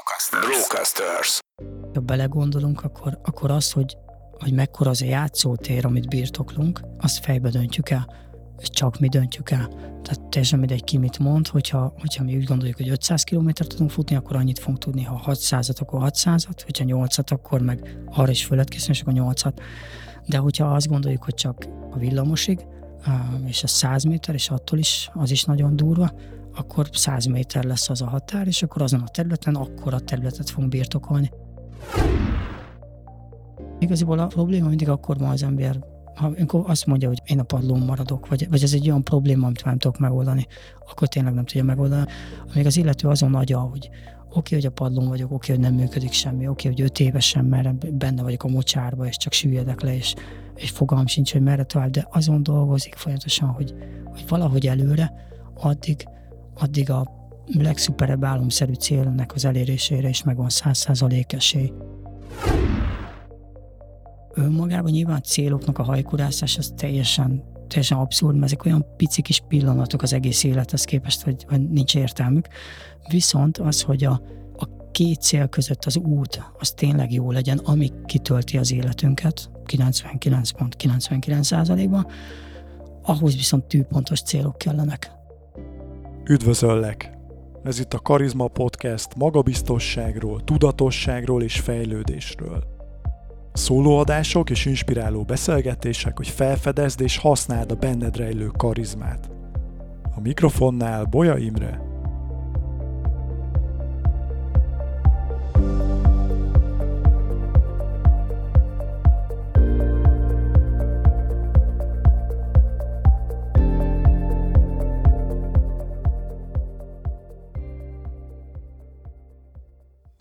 Brocasters. Brocasters. Ha belegondolunk, akkor, akkor az, hogy, hogy mekkora az a játszótér, amit birtoklunk, azt fejbe döntjük el, és csak mi döntjük el. Tehát teljesen mindegy ki mit mond, hogyha, hogyha mi úgy gondoljuk, hogy 500 km tudunk futni, akkor annyit fogunk tudni, ha 600-at, akkor 600-at, hogyha 8-at, akkor meg arra is fölött készülni, és akkor 8-at. De hogyha azt gondoljuk, hogy csak a villamosig, és a 100 méter, és attól is az is nagyon durva, akkor 100 méter lesz az a határ, és akkor azon a területen akkor a területet fogunk birtokolni. Igaziból a probléma mindig akkor van az ember, ha azt mondja, hogy én a padlón maradok, vagy, vagy ez egy olyan probléma, amit nem tudok megoldani, akkor tényleg nem tudja megoldani. Amíg az illető azon agya, hogy oké, hogy a padlón vagyok, oké, hogy nem működik semmi, oké, hogy öt évesen, mert benne vagyok a mocsárba, és csak süllyedek le, és, és fogalm sincs, hogy merre tovább, de azon dolgozik folyamatosan, hogy, hogy valahogy előre, addig, addig a legszuperebb álomszerű célnak az elérésére is megvan százszázalék esély. Önmagában nyilván a céloknak a hajkurászás az teljesen, teljesen abszurd, mert ezek olyan pici kis pillanatok az egész élethez képest, hogy, hogy nincs értelmük. Viszont az, hogy a, a két cél között az út, az tényleg jó legyen, ami kitölti az életünket, 99.99%-ban, ahhoz viszont tűpontos célok kellenek. Üdvözöllek! Ez itt a Karizma Podcast magabiztosságról, tudatosságról és fejlődésről. Szólóadások és inspiráló beszélgetések, hogy felfedezd és használd a benned rejlő karizmát. A mikrofonnál Boja Imre,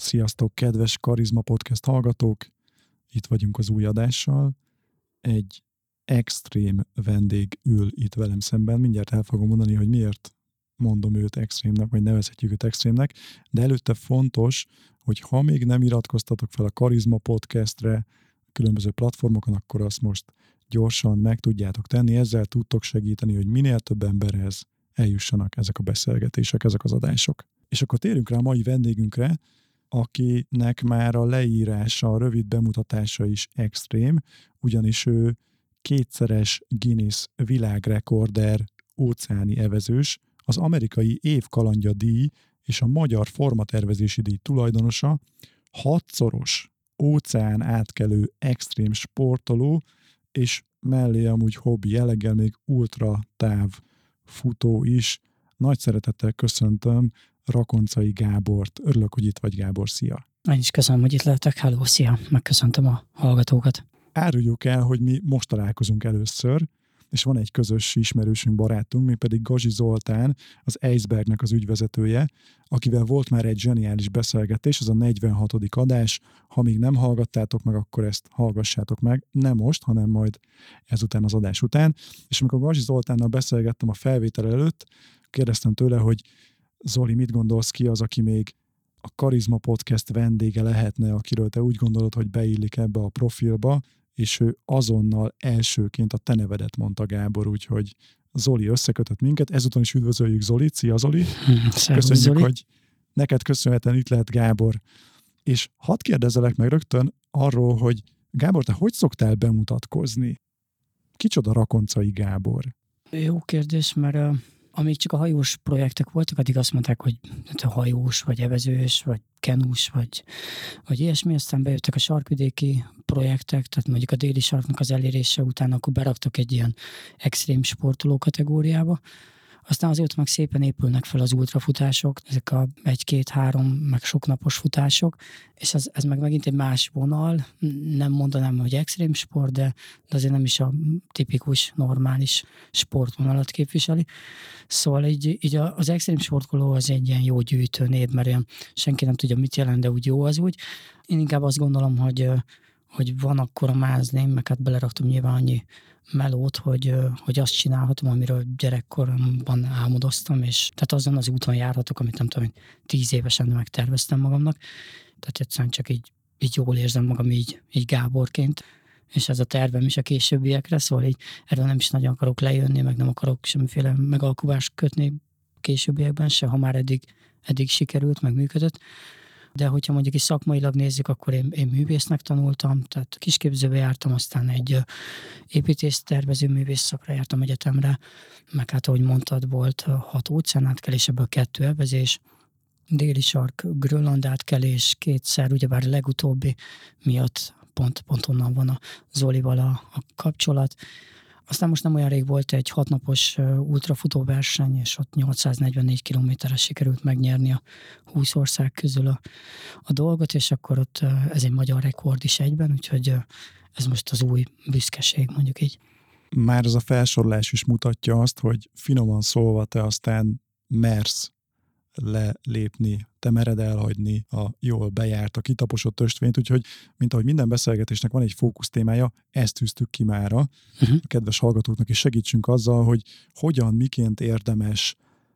Sziasztok, kedves Karizma Podcast hallgatók! Itt vagyunk az új adással. Egy extrém vendég ül itt velem szemben. Mindjárt el fogom mondani, hogy miért mondom őt extrémnek, vagy nevezhetjük őt extrémnek, de előtte fontos, hogy ha még nem iratkoztatok fel a Karizma Podcastre, különböző platformokon, akkor azt most gyorsan meg tudjátok tenni, ezzel tudtok segíteni, hogy minél több emberhez eljussanak ezek a beszélgetések, ezek az adások. És akkor térjünk rá a mai vendégünkre, akinek már a leírása, a rövid bemutatása is extrém, ugyanis ő kétszeres Guinness világrekorder óceáni evezős, az amerikai évkalandja díj és a magyar formatervezési díj tulajdonosa, hatszoros óceán átkelő extrém sportoló, és mellé amúgy hobbi jelleggel még ultra táv futó is. Nagy szeretettel köszöntöm Rakoncai Gábort. Örülök, hogy itt vagy Gábor, szia! Én is köszönöm, hogy itt lehetek. Hello, szia! Megköszöntöm a hallgatókat. Áruljuk el, hogy mi most találkozunk először, és van egy közös ismerősünk, barátunk, mi pedig Gazsi Zoltán, az Icebergnek az ügyvezetője, akivel volt már egy zseniális beszélgetés, ez a 46. adás. Ha még nem hallgattátok meg, akkor ezt hallgassátok meg. Nem most, hanem majd ezután az adás után. És amikor Gazsi Zoltánnal beszélgettem a felvétel előtt, kérdeztem tőle, hogy Zoli, mit gondolsz ki az, aki még a Karizma Podcast vendége lehetne, akiről te úgy gondolod, hogy beillik ebbe a profilba, és ő azonnal elsőként a te nevedet mondta Gábor, úgyhogy Zoli összekötött minket. Ezúton is üdvözöljük Zoli. Szia Zoli! Köszönjük, Zoli. hogy neked köszönhetően itt lehet Gábor. És hadd kérdezelek meg rögtön arról, hogy Gábor, te hogy szoktál bemutatkozni? Kicsoda Rakoncai Gábor? Jó kérdés, mert amíg csak a hajós projektek voltak, addig azt mondták, hogy hát hajós, vagy evezős, vagy kenús, vagy, vagy ilyesmi, aztán bejöttek a sarkvidéki projektek, tehát mondjuk a déli sarknak az elérése után akkor beraktak egy ilyen extrém sportoló kategóriába, aztán azért meg szépen épülnek fel az ultrafutások, ezek a egy-két-három, meg soknapos futások, és ez, ez meg megint egy más vonal, nem mondanám, hogy extrém sport, de, de azért nem is a tipikus, normális sportvonalat képviseli. Szóval így, így az extrém sportoló az egy ilyen jó gyűjtő név, mert olyan senki nem tudja, mit jelent, de úgy jó az úgy. Én inkább azt gondolom, hogy hogy van akkor a mázném, meg hát beleraktam nyilván annyi melót, hogy, hogy azt csinálhatom, amiről gyerekkoromban álmodoztam, és tehát azon az úton járhatok, amit nem tudom, tíz évesen megterveztem magamnak. Tehát egyszerűen csak így, így jól érzem magam így, így Gáborként és ez a tervem is a későbbiekre, szóval így erről nem is nagyon akarok lejönni, meg nem akarok semmiféle megalkuvást kötni későbbiekben se, ha már eddig, eddig sikerült, meg működött de hogyha mondjuk is szakmailag nézzük, akkor én, én művésznek tanultam, tehát kisképzőbe jártam, aztán egy építésztervező művész szakra jártam egyetemre, meg hát ahogy mondtad, volt hat óceánátkelés, ebből kettő elvezés, déli sark, Grönland átkelés kétszer, ugyebár a legutóbbi miatt pont, pont onnan van a Zolival a, a kapcsolat. Aztán most nem olyan rég volt egy hatnapos ultrafutó verseny, és ott 844 kilométerre sikerült megnyerni a 20 ország közül a, a dolgot, és akkor ott ez egy magyar rekord is egyben, úgyhogy ez most az új büszkeség, mondjuk így. Már ez a felsorolás is mutatja azt, hogy finoman szólva te aztán mersz lelépni, te mered elhagyni a jól bejárt, a kitaposott östvényt, úgyhogy mint ahogy minden beszélgetésnek van egy fókusz témája, ezt tűztük ki mára. Uh-huh. A kedves hallgatóknak is segítsünk azzal, hogy hogyan, miként érdemes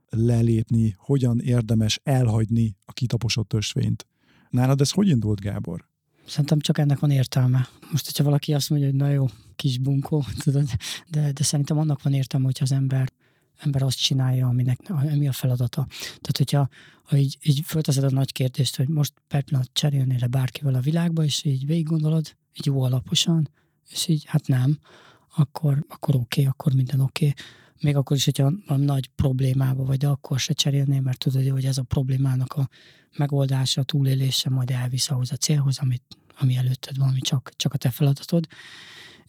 lelépni, hogyan érdemes elhagyni a kitaposott ösvényt. Nálad ez hogy indult, Gábor? Szerintem csak ennek van értelme. Most, hogyha valaki azt mondja, hogy na jó, kis bunkó, tudod, de, de szerintem annak van értelme, hogyha az ember ember azt csinálja, aminek, ami a feladata. Tehát, hogyha ha így, így fölteszed a nagy kérdést, hogy most per pillanat cserélnél le bárkivel a világba, és így végig gondolod, így jó alaposan, és így hát nem, akkor, akkor oké, okay, akkor minden oké. Okay. Még akkor is, hogyha valami nagy problémába vagy, de akkor se cserélnél, mert tudod, hogy ez a problémának a megoldása, a túlélése majd elvisz ahhoz a célhoz, amit, ami előtted van, ami csak, csak a te feladatod.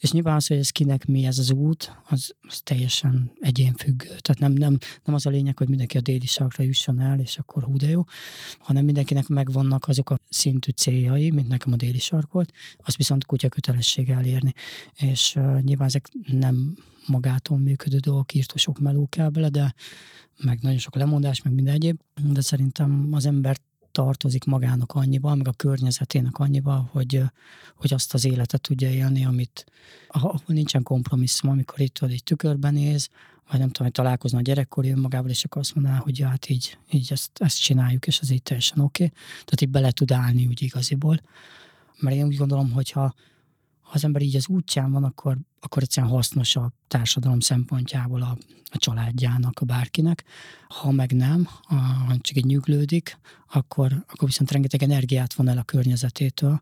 És nyilván az, hogy ez kinek mi ez az út, az, az teljesen egyénfüggő. Tehát nem, nem, nem az a lényeg, hogy mindenki a déli sarkra jusson el, és akkor hú de jó, hanem mindenkinek megvannak azok a szintű céljai, mint nekem a déli sark volt, azt viszont kutya kötelessége elérni. És uh, nyilván ezek nem magától működő dolgok, írtó sok meló kell bele, de meg nagyon sok lemondás, meg minden egyéb, de szerintem az embert tartozik magának annyiba, meg a környezetének annyiba, hogy, hogy azt az életet tudja élni, amit, ahol nincsen kompromisszum, amikor itt egy tükörben néz, vagy nem tudom, hogy találkozna a gyerekkori önmagával, és akkor azt mondaná, hogy ja, hát így, így ezt, ezt csináljuk, és az így teljesen oké. Okay. Tehát így bele tud állni úgy igaziból. Mert én úgy gondolom, hogyha ha az ember így az útján van, akkor, akkor egyszerűen hasznos a társadalom szempontjából a, a családjának, a bárkinek. Ha meg nem, ha csak egy nyuglődik, akkor, akkor viszont rengeteg energiát von el a környezetétől,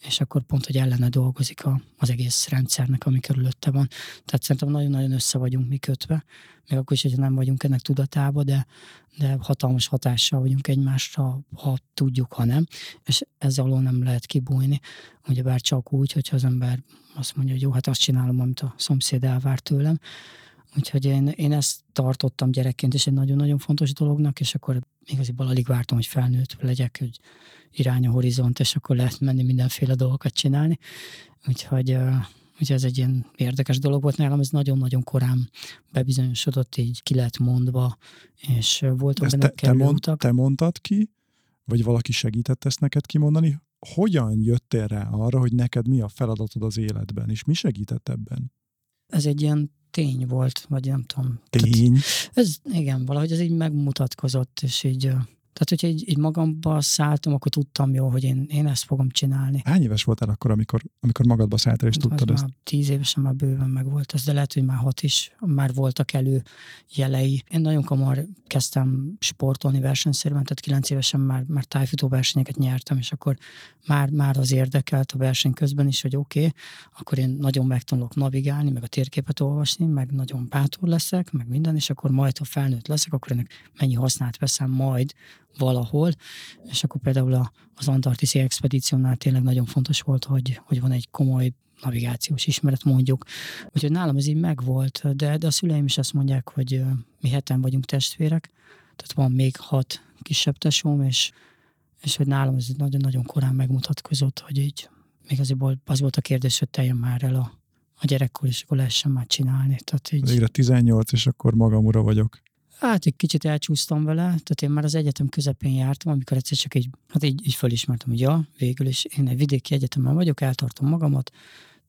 és akkor pont, hogy ellene dolgozik a, az egész rendszernek, ami körülötte van. Tehát szerintem nagyon-nagyon össze vagyunk mi kötve, még akkor is, hogyha nem vagyunk ennek tudatába, de, de hatalmas hatással vagyunk egymásra, ha tudjuk, ha nem, és ezzel alól nem lehet kibújni. Ugyebár csak úgy, hogyha az ember azt mondja, hogy jó, hát azt csinálom, amit a szomszéd elvár tőlem, Úgyhogy én, én ezt tartottam gyerekként is egy nagyon-nagyon fontos dolognak, és akkor igaziból alig vártam, hogy felnőtt legyek, hogy irány a horizont, és akkor lehet menni mindenféle dolgokat csinálni. Úgyhogy, úgyhogy ez egy ilyen érdekes dolog volt nálam, ez nagyon-nagyon korán bebizonyosodott, így ki lett mondva, és voltak benne te, te, mond, te mondtad ki, vagy valaki segített ezt neked kimondani? Hogyan jöttél rá arra, hogy neked mi a feladatod az életben, és mi segített ebben? Ez egy ilyen tény volt, vagy nem tudom. Tény? Tehát ez, igen, valahogy ez így megmutatkozott, és így tehát, hogyha így, így magamba szálltam, akkor tudtam jó, hogy én, én ezt fogom csinálni. Hány éves voltál akkor, amikor, amikor magadba szálltál, és tudtad ezt? Már tíz évesen már bőven meg volt ez, de lehet, hogy már hat is, már voltak elő jelei. Én nagyon kamar kezdtem sportolni versenyszerűen, tehát kilenc évesen már, már tájfutó versenyeket nyertem, és akkor már, már az érdekelt a verseny közben is, hogy oké, okay, akkor én nagyon megtanulok navigálni, meg a térképet olvasni, meg nagyon bátor leszek, meg minden, és akkor majd, ha felnőtt leszek, akkor ennek mennyi hasznát veszem majd valahol, és akkor például a, az Antarktiszi expedíciónál tényleg nagyon fontos volt, hogy, hogy van egy komoly navigációs ismeret mondjuk. Úgyhogy nálam ez így megvolt, de, de a szüleim is azt mondják, hogy mi heten vagyunk testvérek, tehát van még hat kisebb tesóm, és, és hogy nálam ez nagyon-nagyon korán megmutatkozott, hogy így azért az volt a kérdés, hogy teljen már el a, a gyerekkor, és akkor lehessen már csinálni. Tehát így... Végre 18, és akkor magam ura vagyok. Hát egy kicsit elcsúsztam vele, tehát én már az egyetem közepén jártam, amikor egyszer csak így, hát így, így fölismertem, hogy ja, végül is én egy vidéki egyetemen vagyok, eltartom magamat,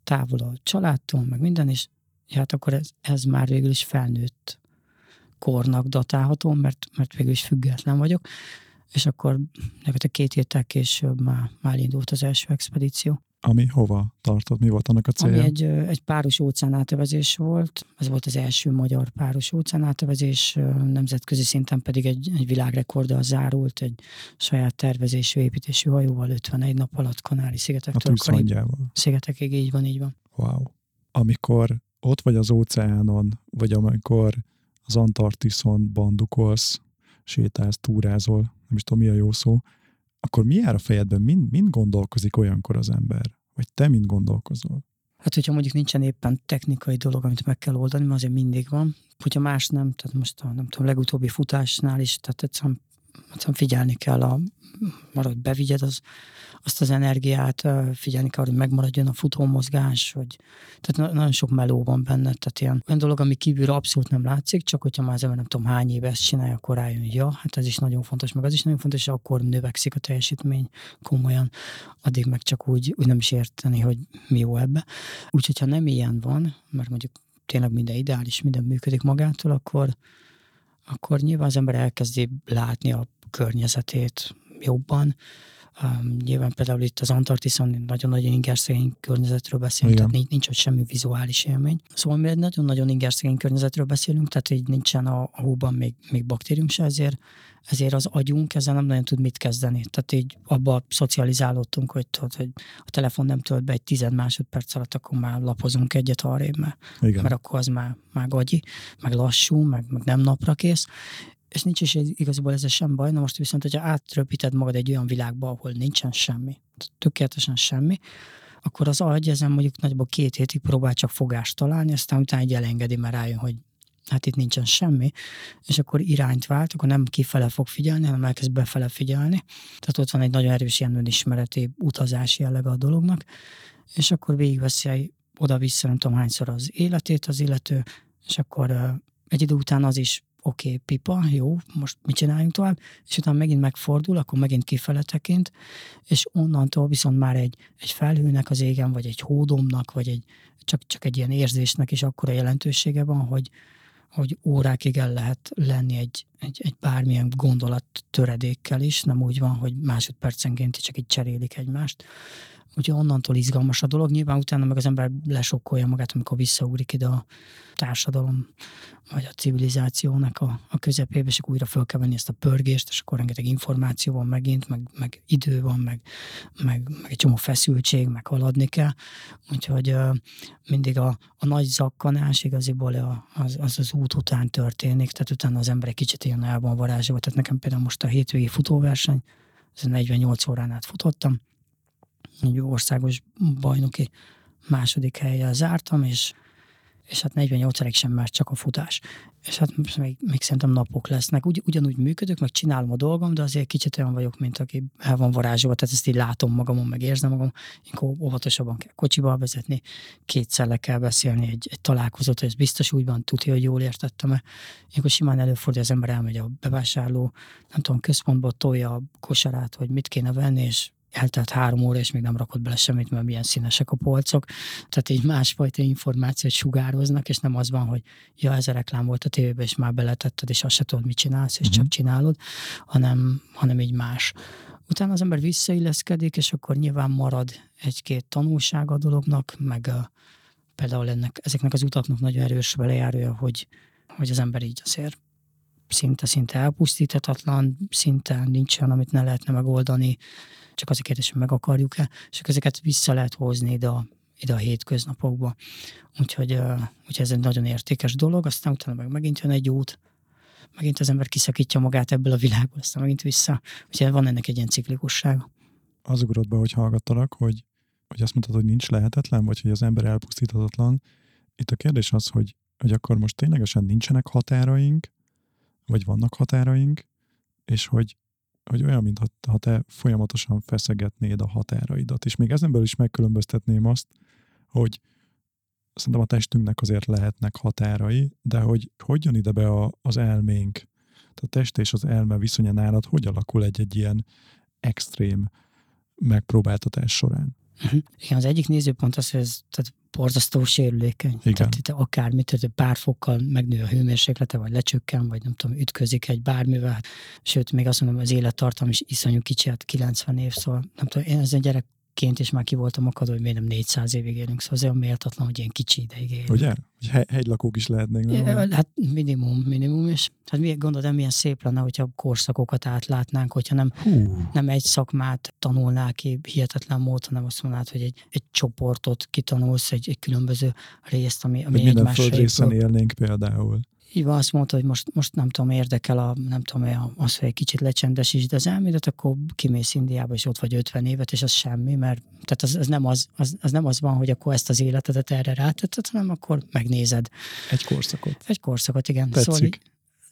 távol a családtól, meg minden, és hát akkor ez, ez már végül is felnőtt kornak datálható, mert, mert végül is független vagyok, és akkor a két héttel később már, már indult az első expedíció. Ami hova tartott? Mi volt annak a célja? Ami egy, egy páros óceánátevezés volt. Ez volt az első magyar páros óceánátevezés. Nemzetközi szinten pedig egy, egy világrekorddal zárult, egy saját tervezésű, építésű hajóval 51 nap alatt Kanári-szigetektől. A tűzhanggyával. Szigetekig, így van, így van. Wow. Amikor ott vagy az óceánon, vagy amikor az Antarktiszon bandukolsz, sétálsz, túrázol, nem is tudom mi a jó szó, akkor mi jár a fejedben, mind, mind gondolkozik olyankor az ember? Vagy te mind gondolkozol? Hát, hogyha mondjuk nincsen éppen technikai dolog, amit meg kell oldani, mert azért mindig van. Hogyha más nem, tehát most a nem tudom, legutóbbi futásnál is, tehát egyszerűen egyszerűen figyelni kell, a, marad bevigyed az, azt az energiát, figyelni kell, hogy megmaradjon a futómozgás, hogy, tehát nagyon sok meló van benne, tehát ilyen olyan dolog, ami kívülről abszolút nem látszik, csak hogyha már az ember nem tudom hány éve ezt csinálja, akkor rájön, ja, hát ez is nagyon fontos, meg az is nagyon fontos, és akkor növekszik a teljesítmény komolyan, addig meg csak úgy, úgy nem is érteni, hogy mi jó ebbe. Úgyhogy ha nem ilyen van, mert mondjuk tényleg minden ideális, minden működik magától, akkor, akkor nyilván az ember elkezdi látni a környezetét jobban. Um, nyilván például itt az Antarktiszon nagyon-nagyon ingerszegény környezetről beszélünk, Igen. tehát nincs, nincs semmi vizuális élmény. Szóval mi egy nagyon-nagyon ingerszegény környezetről beszélünk, tehát így nincsen a, a hóban még, még baktérium se, ezért, ezért az agyunk ezzel nem nagyon tud mit kezdeni. Tehát így abba szocializálódtunk, hogy, tudod, hogy a telefon nem tölt be egy tized másodperc alatt, akkor már lapozunk egyet arrébb, mert, mert akkor az már, már gagyi, meg lassú, meg, meg nem napra kész és nincs is igazából ez sem baj, na most viszont, hogyha átröpíted magad egy olyan világba, ahol nincsen semmi, tökéletesen semmi, akkor az agy ezen mondjuk nagyjából két hétig próbál csak fogást találni, aztán utána egy elengedi, mert rájön, hogy hát itt nincsen semmi, és akkor irányt vált, akkor nem kifele fog figyelni, hanem elkezd befele figyelni. Tehát ott van egy nagyon erős ilyen önismereti utazási jellege a dolognak, és akkor végigveszi oda-vissza nem tudom hányszor az életét az illető, és akkor egy idő után az is oké, okay, pipa, jó, most mit csináljunk tovább, és utána megint megfordul, akkor megint kifele tekint, és onnantól viszont már egy, egy felhőnek az égen, vagy egy hódomnak, vagy egy, csak, csak egy ilyen érzésnek is akkora jelentősége van, hogy, hogy órákig el lehet lenni egy, egy, egy bármilyen gondolat töredékkel is, nem úgy van, hogy másodpercenként csak így cserélik egymást. Úgyhogy onnantól izgalmas a dolog. Nyilván utána meg az ember lesokkolja magát, amikor visszaugrik ide a társadalom, vagy a civilizációnak a, a közepébe, és akkor újra föl kell venni ezt a pörgést, és akkor rengeteg információ van megint, meg, meg idő van, meg, meg, meg egy csomó feszültség, meg haladni kell. Úgyhogy uh, mindig a, a nagy zakkanás igaziból a, az, az az út után történik, tehát utána az ember egy kicsit ilyen el van varázsolva. Tehát nekem például most a hétvégi futóverseny, ez 48 órán át futottam, egy országos bajnoki második helyen zártam, és, és hát 48 sem már csak a futás. És hát még, még szerintem napok lesznek. Ugy, ugyanúgy működök, meg csinálom a dolgom, de azért kicsit olyan vagyok, mint aki el van varázsolva, tehát ezt így látom magamon, meg érzem magam, inkább óvatosabban kell kocsiba vezetni, kétszer le kell beszélni egy, egy találkozót, hogy ez biztos úgy van, tudja, hogy jól értettem-e. Ilyenkor simán előfordul, az ember elmegy a bevásárló, nem tudom, központba tolja a kosarát, hogy mit kéne venni, és eltelt három óra, és még nem rakott bele semmit, mert milyen színesek a polcok. Tehát így másfajta információt sugároznak, és nem az van, hogy ja, ez a reklám volt a tévében, és már beletetted, és azt se tudod, mit csinálsz, és uh-huh. csak csinálod, hanem, hanem így más. Utána az ember visszailleszkedik, és akkor nyilván marad egy-két tanulság a dolognak, meg a, például ennek, ezeknek az utaknak nagyon erős velejárója, hogy, hogy az ember így azért szinte-szinte elpusztíthatatlan, szinte nincsen, amit ne lehetne megoldani, csak az a kérdés, hogy meg akarjuk-e, és ezeket vissza lehet hozni ide a, ide a hétköznapokba. Úgyhogy, úgyhogy ez egy nagyon értékes dolog, aztán utána meg megint jön egy út, megint az ember kiszakítja magát ebből a világból, aztán megint vissza. Úgyhogy van ennek egy ilyen ciklikussága. Az ugrott be, hogy hallgattalak, hogy, hogy azt mondtad, hogy nincs lehetetlen, vagy hogy az ember elpusztíthatatlan. Itt a kérdés az, hogy, hogy akkor most ténylegesen nincsenek határaink, vagy vannak határaink, és hogy hogy olyan, mintha ha te folyamatosan feszegetnéd a határaidat. És még ezenből is megkülönböztetném azt, hogy szerintem a testünknek azért lehetnek határai, de hogy hogy jön ide be a, az elménk, a test és az elme viszonya nálad, hogy alakul egy-egy ilyen extrém megpróbáltatás során? Uh-huh. Igen, az egyik nézőpont az, hogy ez tehát borzasztó sérülékeny. Igen. Tehát itt akármit, tehát pár fokkal megnő a hőmérséklete, vagy lecsökken, vagy nem tudom, ütközik egy bármivel. Sőt, még azt mondom, az élettartam is iszonyú kicsi, hát 90 év, szóval nem tudom, én ezen gyerek gyerekként is már ki voltam akadva, hogy miért nem 400 évig élünk, szóval az olyan méltatlan, hogy ilyen kicsi ideig élünk. Ugye? Hogy hegylakók is lehetnek. Nem? Hát minimum, minimum, és hát mi gondolod, milyen szép lenne, hogyha korszakokat átlátnánk, hogyha nem, Hú. nem egy szakmát tanulnál ki hihetetlen módon, hanem azt mondanád, hogy egy, egy csoportot kitanulsz, egy, egy különböző részt, ami, ami Hogy minden földrészen élnénk például. Van, azt mondta, hogy most, most nem tudom, érdekel a, nem tudom, az, hogy egy kicsit lecsendesítsd az elmédet, akkor kimész Indiába, és ott vagy 50 évet, és az semmi, mert tehát az, az, nem az, az, az, nem az van, hogy akkor ezt az életedet erre rátetted, hanem akkor megnézed Egy korszakot. egy korszakot, igen. Tetszik. Szóval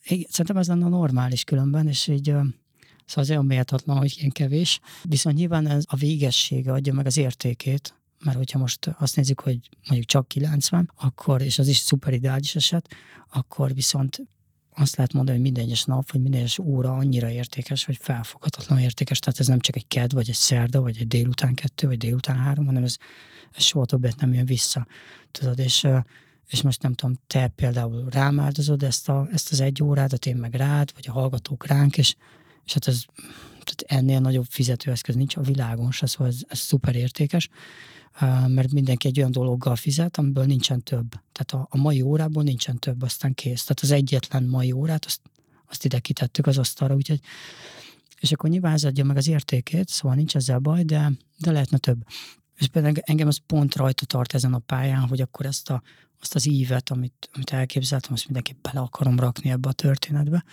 így, szerintem ez lenne a normális különben, és így szóval az olyan méltatlan, hogy ilyen kevés. Viszont nyilván ez a végessége adja meg az értékét, mert hogyha most azt nézzük, hogy mondjuk csak 90, akkor, és az is szuper ideális eset, akkor viszont azt lehet mondani, hogy minden egyes nap, vagy minden egyes óra annyira értékes, hogy felfoghatatlan értékes. Tehát ez nem csak egy ked, vagy egy szerda, vagy egy délután kettő, vagy délután három, hanem ez, ez soha többet nem jön vissza. Tudod, és, és most nem tudom, te például rám áldozod ezt, a, ezt az egy órádat, én meg rád, vagy a hallgatók ránk, és, és hát ez tehát ennél nagyobb fizetőeszköz nincs a világon se, szóval ez, ez szuper értékes, mert mindenki egy olyan dologgal fizet, amiből nincsen több. Tehát a, a mai órából nincsen több, aztán kész. Tehát az egyetlen mai órát, azt, azt ide kitettük az asztalra, úgyhogy és akkor nyilván ez adja meg az értékét, szóval nincs ezzel baj, de, de lehetne több. És például engem az pont rajta tart ezen a pályán, hogy akkor ezt a, azt az ívet, amit, amit elképzeltem, azt mindenképp bele akarom rakni ebbe a történetbe.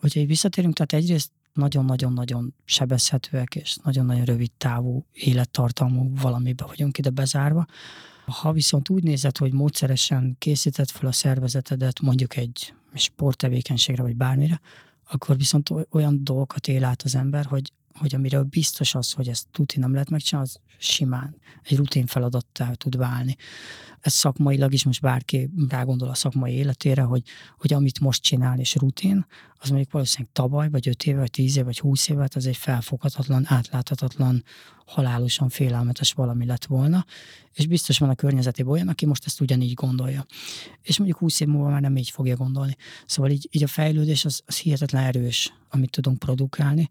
Hogyha így visszatérünk, tehát egyrészt nagyon-nagyon-nagyon sebezhetőek és nagyon-nagyon rövid távú élettartalmú valamibe vagyunk ide bezárva. Ha viszont úgy nézed, hogy módszeresen készített fel a szervezetedet mondjuk egy sporttevékenységre vagy bármire, akkor viszont oly- olyan dolgokat él át az ember, hogy, hogy amiről biztos az, hogy ezt tuti nem lehet megcsinálni, az simán egy rutin feladattá tud válni. Ez szakmailag is most bárki rágondol a szakmai életére, hogy, hogy amit most csinál és rutin, az mondjuk valószínűleg tavaly, vagy öt éve, vagy tíz éve, vagy húsz éve, az egy felfoghatatlan, átláthatatlan, halálosan félelmetes valami lett volna, és biztos van a környezetében olyan, aki most ezt ugyanígy gondolja. És mondjuk 20 év múlva már nem így fogja gondolni. Szóval így, így a fejlődés az, az hihetetlen erős, amit tudunk produkálni.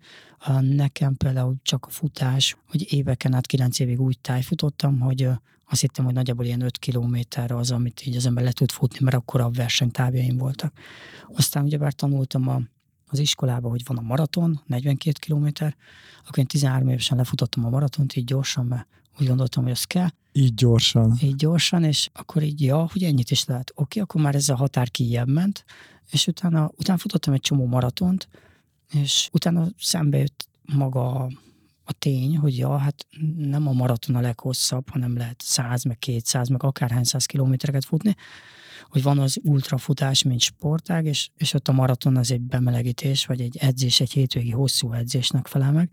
Nekem például csak a futás, hogy éveken át, kilenc évig úgy tájfutottam, hogy azt hittem, hogy nagyjából ilyen 5 kilométer az, amit így az ember le tud futni, mert akkor a versenytávjaim voltak. Aztán ugyebár tanultam a, az iskolába, hogy van a maraton, 42 kilométer, akkor én 13 évesen lefutottam a maratont, így gyorsan, mert úgy gondoltam, hogy az kell, Így gyorsan. így gyorsan, és akkor így, ja, hogy ennyit is lehet. Oké, akkor már ez a határ kijebb ment, és utána, utána futottam egy csomó maratont, és utána szembe jött maga a, tény, hogy ja, hát nem a maraton a leghosszabb, hanem lehet 100, meg 200, meg akárhány száz kilométereket futni, hogy van az ultrafutás, mint sportág, és, és ott a maraton az egy bemelegítés, vagy egy edzés, egy hétvégi hosszú edzésnek felel meg,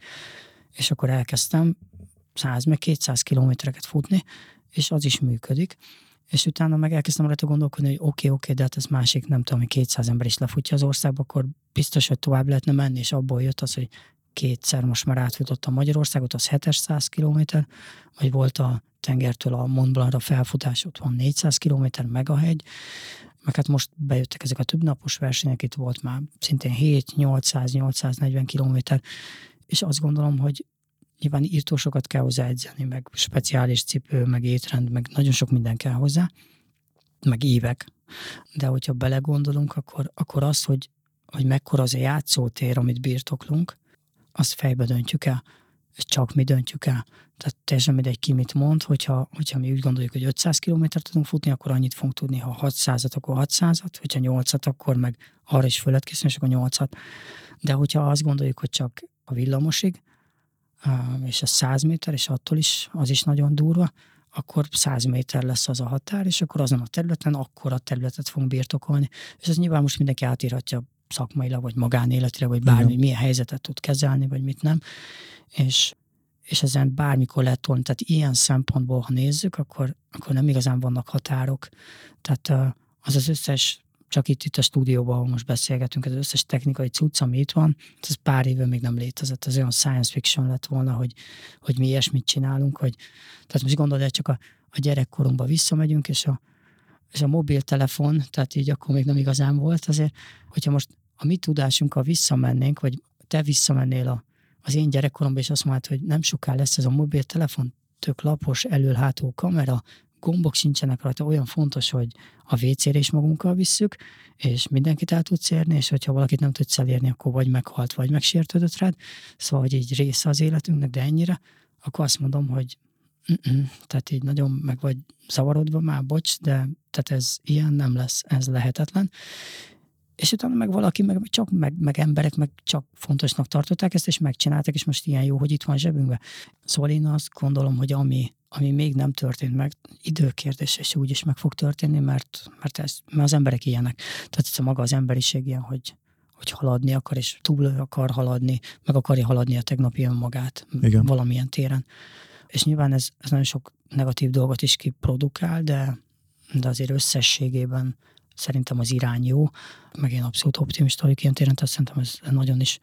és akkor elkezdtem 100 meg 200 kilométereket futni, és az is működik. És utána meg elkezdtem rajta gondolkodni, hogy oké, okay, oké, okay, de hát ez másik, nem tudom, hogy 200 ember is lefutja az országba, akkor biztos, hogy tovább lehetne menni, és abból jött az, hogy kétszer most már átfutottam Magyarországot, az 700 kilométer, vagy volt a tengertől a Mont Blancra felfutás, ott van 400 kilométer, meg a hegy, meg hát most bejöttek ezek a többnapos versenyek, itt volt már szintén 7-800-840 kilométer, és azt gondolom, hogy nyilván írtósokat kell hozzá edzeni, meg speciális cipő, meg étrend, meg nagyon sok minden kell hozzá, meg évek. De hogyha belegondolunk, akkor, akkor az, hogy, hogy mekkora az a játszótér, amit birtoklunk, azt fejbe döntjük el, és csak mi döntjük el. Tehát teljesen mindegy ki mit mond, hogyha, hogyha mi úgy gondoljuk, hogy 500 kilométert tudunk futni, akkor annyit fogunk tudni, ha 600-at, akkor 600-at, hogyha 8-at, akkor meg arra is föl lehet készülni, és akkor 8-at. De hogyha azt gondoljuk, hogy csak a villamosig, és ez 100 méter, és attól is, az is nagyon durva, akkor 100 méter lesz az a határ, és akkor azon a területen akkor a területet fogunk birtokolni. És ez nyilván most mindenki átírhatja szakmailag, vagy magánéletre, vagy bármi, Igen. milyen helyzetet tud kezelni, vagy mit nem. És, és ezen bármikor lehet tolni. Tehát ilyen szempontból, ha nézzük, akkor, akkor nem igazán vannak határok. Tehát az az összes csak itt, itt a stúdióban, ahol most beszélgetünk, az összes technikai cucc, ami itt van, ez pár éve még nem létezett. Ez olyan science fiction lett volna, hogy, hogy mi ilyesmit csinálunk, hogy tehát most gondolod, hogy csak a, a gyerekkorunkba visszamegyünk, és a, és a mobiltelefon, tehát így akkor még nem igazán volt azért, hogyha most a mi tudásunkkal visszamennénk, vagy te visszamennél a, az én gyerekkoromban is azt mondta, hogy nem soká lesz ez a mobiltelefon, tök lapos, elől-hátul kamera, gombok sincsenek rajta, olyan fontos, hogy a WC-re is magunkkal visszük, és mindenkit el tudsz érni, és hogyha valakit nem tudsz elérni, akkor vagy meghalt, vagy megsértődött rád, szóval, hogy így része az életünknek, de ennyire, akkor azt mondom, hogy tehát így nagyon meg vagy zavarodva már, bocs, de tehát ez ilyen nem lesz, ez lehetetlen. És utána meg valaki, meg, csak, meg, meg emberek meg csak fontosnak tartották ezt, és megcsinálták, és most ilyen jó, hogy itt van zsebünkben. Szóval én azt gondolom, hogy ami, ami még nem történt meg, időkérdés, és úgy is meg fog történni, mert, mert, ez, mert az emberek ilyenek. Tehát ez a maga az emberiség ilyen, hogy, hogy haladni akar, és túl akar haladni, meg akarja haladni a tegnapi önmagát Igen. valamilyen téren. És nyilván ez, ez nagyon sok negatív dolgot is kiprodukál, de, de azért összességében szerintem az irány jó, meg én abszolút optimista vagyok ilyen téren, tehát szerintem ez nagyon is,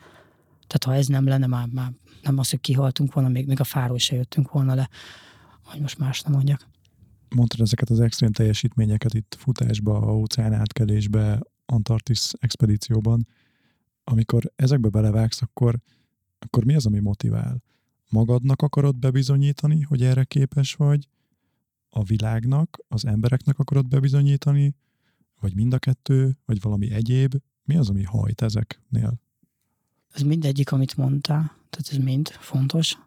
tehát ha ez nem lenne, már, már nem az, hogy kihaltunk volna, még, még a fáról se jöttünk volna le, hogy most más nem mondjak. Mondtad ezeket az extrém teljesítményeket itt futásba, óceán átkelésbe, Antarktisz expedícióban. Amikor ezekbe belevágsz, akkor, akkor mi az, ami motivál? Magadnak akarod bebizonyítani, hogy erre képes vagy, a világnak, az embereknek akarod bebizonyítani, vagy mind a kettő, vagy valami egyéb? Mi az, ami hajt ezeknél? Ez mindegyik, amit mondtál, tehát ez mind fontos.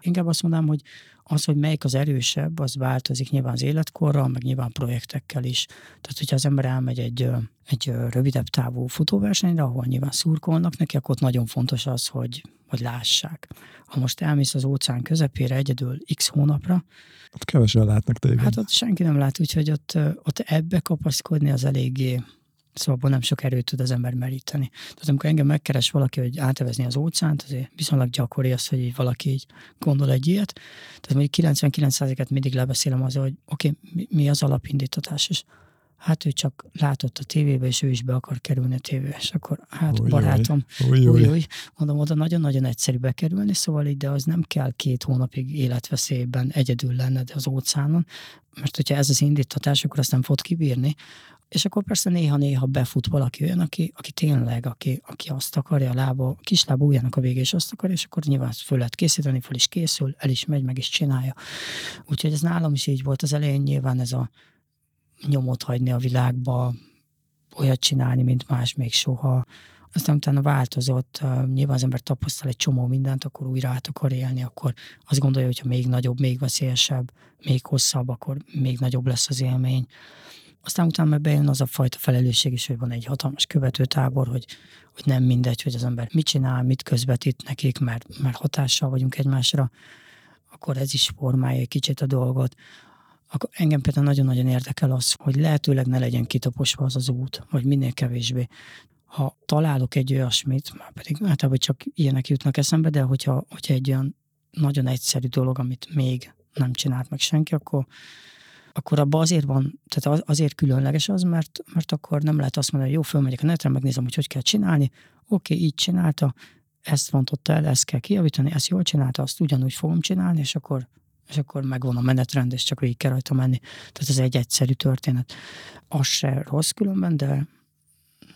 Inkább azt mondanám, hogy az, hogy melyik az erősebb, az változik nyilván az életkorral, meg nyilván projektekkel is. Tehát, hogyha az ember elmegy egy, egy rövidebb távú futóversenyre, ahol nyilván szurkolnak neki, akkor ott nagyon fontos az, hogy, hogy lássák. Ha most elmész az óceán közepére egyedül x hónapra, ott kevesen látnak téged. Hát ott senki nem lát, úgyhogy ott, ott ebbe kapaszkodni az eléggé Szóval abból nem sok erőt tud az ember meríteni. Tehát amikor engem megkeres valaki, hogy átevezni az óceánt, azért viszonylag gyakori az, hogy valaki így gondol egy ilyet. Tehát mondjuk 99%-et mindig lebeszélem az, hogy oké, okay, mi, mi az alapindítatás, és hát ő csak látott a tévébe, és ő is be akar kerülni a tévébe, és akkor hát új, barátom, új. új, mondom, oda nagyon-nagyon egyszerű bekerülni, szóval így, de az nem kell két hónapig életveszélyben egyedül lenned az óceánon, mert hogyha ez az indítatás, akkor azt nem fogod kibírni, és akkor persze néha-néha befut valaki olyan, aki, aki tényleg, aki, aki azt akarja, a lába, a kislába ujjának a végé, és azt akarja, és akkor nyilván föl lehet készíteni, föl is készül, el is megy, meg is csinálja. Úgyhogy ez nálam is így volt az elején, nyilván ez a nyomot hagyni a világba, olyat csinálni, mint más még soha. Aztán utána változott, nyilván az ember tapasztal egy csomó mindent, akkor újra át akar élni, akkor azt gondolja, hogy ha még nagyobb, még veszélyesebb, még hosszabb, akkor még nagyobb lesz az élmény. Aztán utána bejön az a fajta felelősség is, hogy van egy hatalmas követőtábor, hogy, hogy nem mindegy, hogy az ember mit csinál, mit közvetít nekik, mert, mert hatással vagyunk egymásra, akkor ez is formálja egy kicsit a dolgot. Akkor engem például nagyon-nagyon érdekel az, hogy lehetőleg ne legyen kitaposva az az út, vagy minél kevésbé. Ha találok egy olyasmit, már pedig általában csak ilyenek jutnak eszembe, de hogyha, hogyha egy olyan nagyon egyszerű dolog, amit még nem csinált meg senki, akkor akkor abban azért van, tehát azért különleges az, mert, mert akkor nem lehet azt mondani, hogy jó, fölmegyek a netre, megnézem, hogy hogy kell csinálni, oké, így csinálta, ezt vontotta el, ezt kell kijavítani, ezt jól csinálta, azt ugyanúgy fogom csinálni, és akkor, és akkor megvan a menetrend, és csak végig kell rajta menni. Tehát ez egy egyszerű történet. Az se rossz különben, de,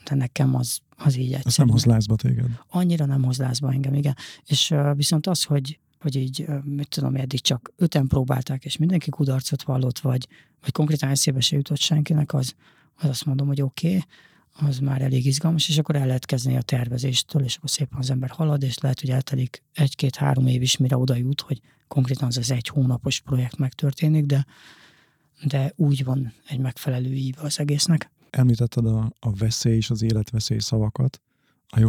de nekem az, az így egyszerű. Ez nem hoz lázba téged? Annyira nem hoz lázba engem, igen. És uh, viszont az, hogy hogy így, mit tudom, eddig csak öten próbálták, és mindenki kudarcot vallott, vagy, vagy konkrétan eszébe se jutott senkinek, az, az azt mondom, hogy oké, okay, az már elég izgalmas, és akkor el lehet kezdeni a tervezéstől, és akkor szépen az ember halad, és lehet, hogy eltelik egy-két-három év is, mire oda jut, hogy konkrétan az az egy hónapos projekt megtörténik, de, de úgy van egy megfelelő ív az egésznek. Említetted a, a veszély és az életveszély szavakat. A jó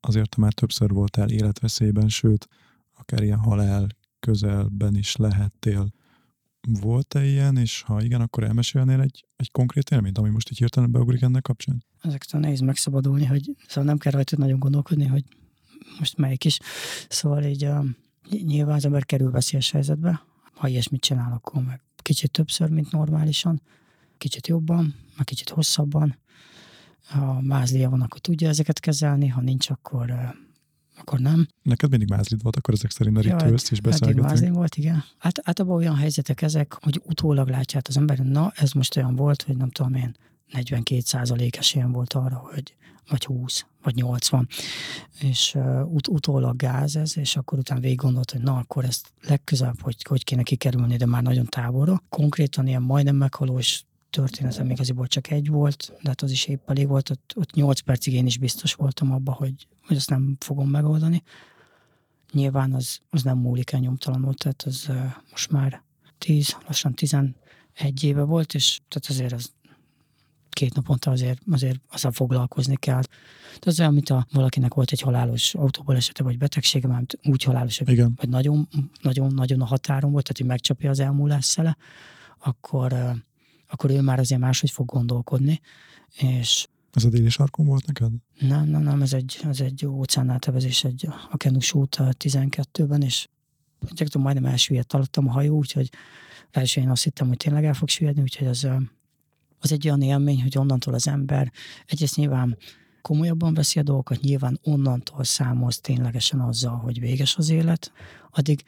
azért már többször voltál életveszélyben, sőt, akár ilyen halál közelben is lehettél. Volt-e ilyen, és ha igen, akkor elmesélnél egy, egy konkrét élményt, ami most így hirtelen beugrik ennek kapcsán? Ezektől nehéz megszabadulni, hogy szóval nem kell rajta nagyon gondolkodni, hogy most melyik is. Szóval így uh, nyilván az ember kerül veszélyes helyzetbe, ha ilyesmit csinál, akkor meg kicsit többször, mint normálisan, kicsit jobban, meg kicsit hosszabban. Ha mázlia van, akkor tudja ezeket kezelni, ha nincs, akkor akkor nem. Neked mindig mázlid volt, akkor ezek szerint ja, ülsz és beszélgetünk. mázlid volt, igen. Hát általában olyan helyzetek ezek, hogy utólag látja az ember, na ez most olyan volt, hogy nem tudom én, 42 százalék esélyem volt arra, hogy vagy 20, vagy 80, és uh, ut- utólag gáz ez, és akkor utána végig gondolt, hogy na, akkor ezt legközelebb, hogy, hogy kéne kikerülni, de már nagyon távolra. Konkrétan ilyen majdnem meghalós történetem igaziból csak egy volt, de hát az is épp elég volt, ott, ott 8 percig én is biztos voltam abban, hogy, hogy azt nem fogom megoldani. Nyilván az, az nem múlik el nyomtalanul, tehát az uh, most már 10, lassan 11 éve volt, és tehát azért az két naponta azért, azért azzal foglalkozni kell. Tehát az olyan, mint a valakinek volt egy halálos autóbalesete vagy betegsége, mert úgy halálos, hogy, Igen. vagy nagyon, nagyon, nagyon a határon volt, tehát hogy megcsapja az elmúlás szele, akkor, akkor ő már azért máshogy fog gondolkodni, és Ez a déli sarkon volt neked? nem, nem, nem, ez egy, ez egy óceánátebezés egy, a Kenus út a 12-ben, és gyakorlatilag majdnem elsüllyedt alattam a hajó, úgyhogy első én azt hittem, hogy tényleg el fog süllyedni, úgyhogy az, az egy olyan élmény, hogy onnantól az ember egyrészt nyilván komolyabban veszi a dolgokat, nyilván onnantól számoz ténylegesen azzal, hogy véges az élet, addig,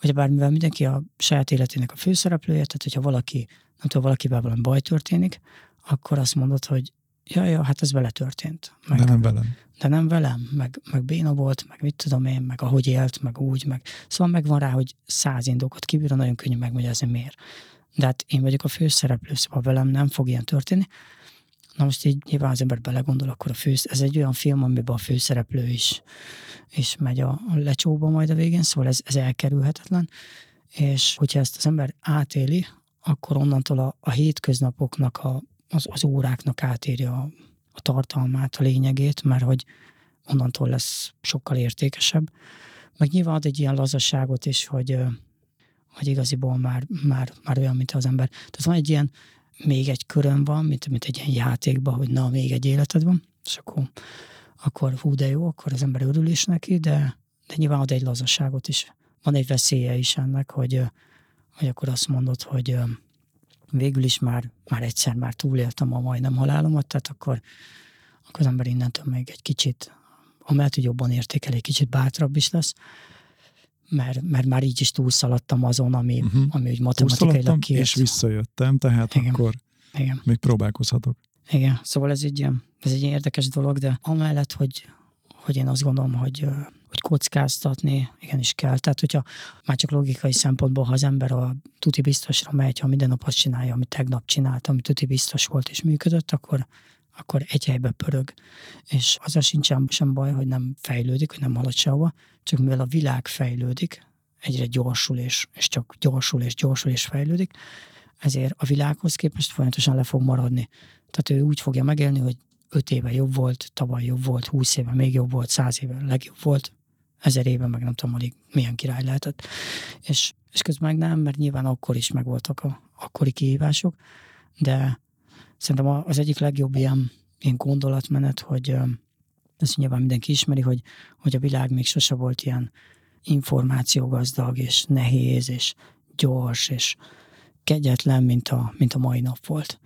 hogy bár mivel mindenki a saját életének a főszereplője, tehát hogyha valaki, nem tudom, valakivel valami baj történik, akkor azt mondod, hogy ja, ja, hát ez vele történt. Meg, De nem velem. de nem velem, meg, meg béna volt, meg mit tudom én, meg ahogy élt, meg úgy, meg szóval megvan rá, hogy száz indokot kibírja, nagyon könnyű megmagyarázni miért. De hát én vagyok a főszereplő, szóval velem nem fog ilyen történni. Na most így nyilván az ember belegondol, akkor a fősz, ez egy olyan film, amiben a főszereplő is, is megy a, a lecsóba majd a végén, szóval ez, ez elkerülhetetlen, és hogyha ezt az ember átéli, akkor onnantól a, a hétköznapoknak, a, az, az óráknak átéri a, a tartalmát, a lényegét, mert hogy onnantól lesz sokkal értékesebb. Meg nyilván ad egy ilyen lazasságot is, hogy, hogy igaziból már, már, már olyan, mint az ember. Tehát van egy ilyen, még egy körön van, mint, mint egy ilyen játékban, hogy na, még egy életed van, és akkor, akkor hú, de jó, akkor az ember örül is neki, de, de nyilván ad egy lazasságot is. Van egy veszélye is ennek, hogy, hogy akkor azt mondod, hogy végül is már, már egyszer már túléltem a majdnem halálomat, tehát akkor, akkor az ember innentől még egy kicsit, amellett, hogy jobban értékel, egy kicsit bátrabb is lesz, mert, mert már így is túlszaladtam azon, ami, uh-huh. ami úgy matematikailag kijött. és visszajöttem, tehát Igen. akkor Igen, még próbálkozhatok. igen. Szóval ez egy, ez egy érdekes dolog, de amellett, hogy, hogy én azt gondolom, hogy, hogy kockáztatni igenis kell. Tehát, hogyha már csak logikai szempontból, ha az ember a tuti biztosra megy, ha minden nap azt csinálja, amit tegnap csinált, ami tuti biztos volt és működött, akkor, akkor egy helybe pörög. És azzal sincsen sem baj, hogy nem fejlődik, hogy nem halad sehova, csak mivel a világ fejlődik, egyre gyorsul és, és csak gyorsul és gyorsul és fejlődik, ezért a világhoz képest folyamatosan le fog maradni. Tehát ő úgy fogja megélni, hogy öt éve jobb volt, tavaly jobb volt, húsz éve még jobb volt, száz éve legjobb volt, ezer éve meg nem tudom, alig milyen király lehetett. És, és közben meg nem, mert nyilván akkor is megvoltak a akkori kihívások, de szerintem az egyik legjobb ilyen, ilyen gondolatmenet, hogy ezt nyilván mindenki ismeri, hogy, hogy a világ még sose volt ilyen információgazdag, és nehéz, és gyors, és kegyetlen, mint a, mint a mai nap volt.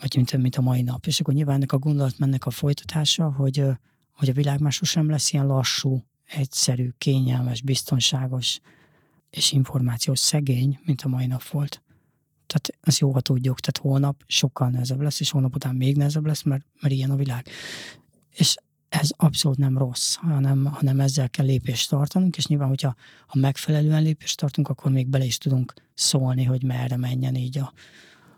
Vagy mint, mint a mai nap. És akkor nyilván ennek a gondolatmennek a folytatása, hogy, hogy a világ már sosem lesz ilyen lassú, egyszerű, kényelmes, biztonságos és információs szegény, mint a mai nap volt. Tehát ezt jó, ha tudjuk, tehát holnap sokkal nehezebb lesz, és holnap után még nehezebb lesz, mert, mert ilyen a világ. És ez abszolút nem rossz, hanem, hanem ezzel kell lépést tartanunk, és nyilván, hogyha ha megfelelően lépést tartunk, akkor még bele is tudunk szólni, hogy merre menjen így a,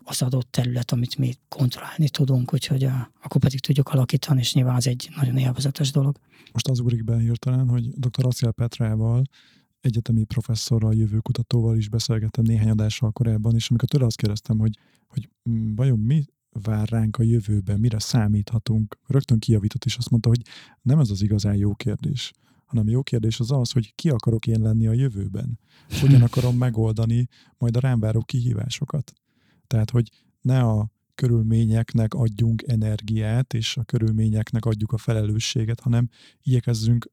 az adott terület, amit mi kontrollálni tudunk, úgyhogy a, akkor pedig tudjuk alakítani, és nyilván az egy nagyon élvezetes dolog. Most az ugrik be hirtelen, hogy dr. Acél Petrával, egyetemi professzorral, jövőkutatóval is beszélgettem néhány adással korábban, és amikor tőle azt kérdeztem, hogy, hogy mm, vajon mi vár ránk a jövőben, mire számíthatunk, rögtön kijavított, és azt mondta, hogy nem ez az igazán jó kérdés, hanem jó kérdés az az, hogy ki akarok én lenni a jövőben. Hogyan akarom megoldani majd a rám váró kihívásokat. Tehát, hogy ne a körülményeknek adjunk energiát, és a körülményeknek adjuk a felelősséget, hanem igyekezzünk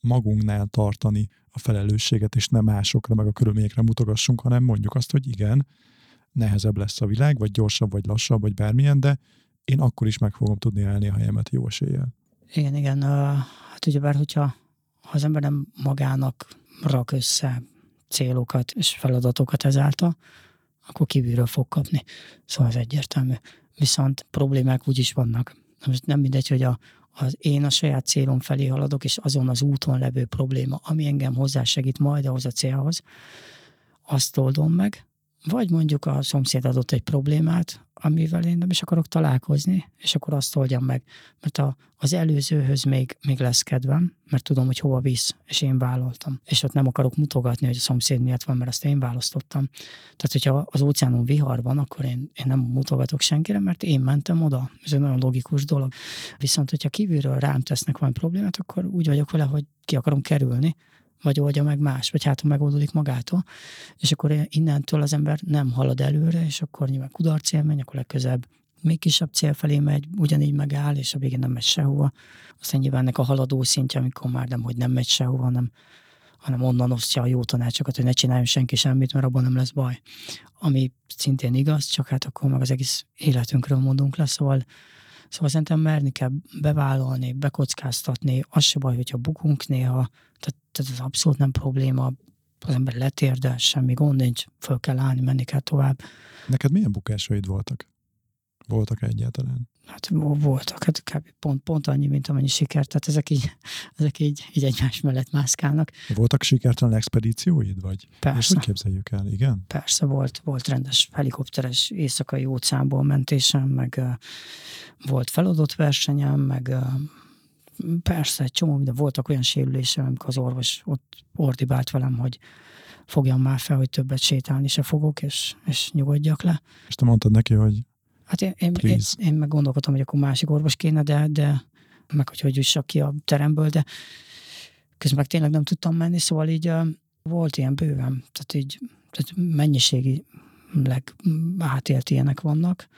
magunknál tartani a felelősséget, és nem másokra, meg a körülményekre mutogassunk, hanem mondjuk azt, hogy igen, nehezebb lesz a világ, vagy gyorsabb, vagy lassabb, vagy bármilyen, de én akkor is meg fogom tudni állni a helyemet jó eséllyel. Igen, igen. Hát ugyebár, hogyha ha az ember nem magának rak össze célokat és feladatokat ezáltal, akkor kívülről fog kapni. Szóval ez egyértelmű. Viszont problémák úgy is vannak. Most nem mindegy, hogy a, az én a saját célom felé haladok, és azon az úton levő probléma, ami engem hozzásegít majd ahhoz a célhoz, azt oldom meg, vagy mondjuk a szomszéd adott egy problémát, amivel én nem is akarok találkozni, és akkor azt oldjam meg. Mert a, az előzőhöz még, még lesz kedvem, mert tudom, hogy hova visz, és én vállaltam. És ott nem akarok mutogatni, hogy a szomszéd miatt van, mert azt én választottam. Tehát, hogyha az óceánon vihar van, akkor én, én nem mutogatok senkire, mert én mentem oda. Ez egy nagyon logikus dolog. Viszont, hogyha kívülről rám tesznek valami problémát, akkor úgy vagyok vele, hogy ki akarom kerülni, vagy oldja meg más, vagy hát megoldódik magától, és akkor innentől az ember nem halad előre, és akkor nyilván kudarc élmény, akkor legközelebb még kisebb cél felé megy, ugyanígy megáll, és a végén nem megy sehova. Aztán nyilván ennek a haladó szintje, amikor már nem, hogy nem megy sehova, hanem, hanem onnan osztja a jó tanácsokat, hogy ne csináljon senki semmit, mert abban nem lesz baj. Ami szintén igaz, csak hát akkor meg az egész életünkről mondunk le, szóval Szóval szerintem merni kell bevállalni, bekockáztatni, az se baj, hogyha bukunk néha, tehát, tehát ez abszolút nem probléma, az ember letérdel, semmi gond nincs, föl kell állni, menni kell tovább. Neked milyen bukásaid voltak? Voltak egyáltalán? Hát voltak, hát kb. Pont, pont annyi, mint amennyi sikert, tehát ezek így, ezek így, így egymás mellett mászkálnak. Voltak sikertelen expedícióid, vagy? Persze. Ezt hogy képzeljük el, igen? Persze, volt, volt rendes helikopteres éjszakai óceánból mentésem, meg uh, volt feladott versenyem, meg uh, persze, egy csomó minden. Voltak olyan sérülésem, amikor az orvos ott ordibált velem, hogy fogjam már fel, hogy többet sétálni se fogok, és, és nyugodjak le. És te mondtad neki, hogy Hát én, én, én, én meg gondolkodtam, hogy akkor másik orvos kéne, de, de meg hogy hogy jussak ki a teremből, de közben meg tényleg nem tudtam menni, szóval így uh, volt ilyen bőven, tehát így tehát mennyiségi átélt ilyenek vannak,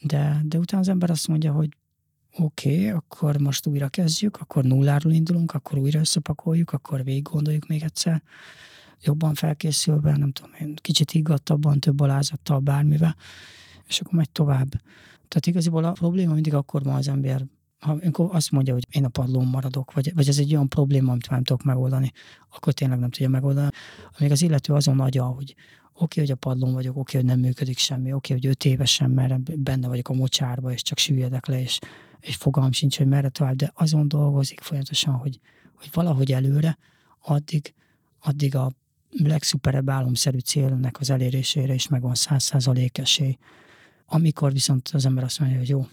de, de utána az ember azt mondja, hogy oké, okay, akkor most újra kezdjük, akkor nulláról indulunk, akkor újra összepakoljuk, akkor végig gondoljuk még egyszer, jobban felkészülve, nem tudom én, kicsit higgadtabban, több alázattal, bármivel, és akkor megy tovább. Tehát igaziból a probléma mindig akkor van az ember, ha azt mondja, hogy én a padlón maradok, vagy, vagy ez egy olyan probléma, amit nem tudok megoldani, akkor tényleg nem tudja megoldani. Amíg az illető azon agya, hogy oké, okay, hogy a padlón vagyok, oké, okay, hogy nem működik semmi, oké, okay, hogy öt évesen, mert benne vagyok a mocsárba, és csak süllyedek le, és, és fogalm sincs, hogy merre tovább, de azon dolgozik folyamatosan, hogy, hogy valahogy előre, addig, addig a legszuperebb álomszerű célnak az elérésére is megvan száz százalék esély. Amikor viszont az ember azt mondja, hogy jó,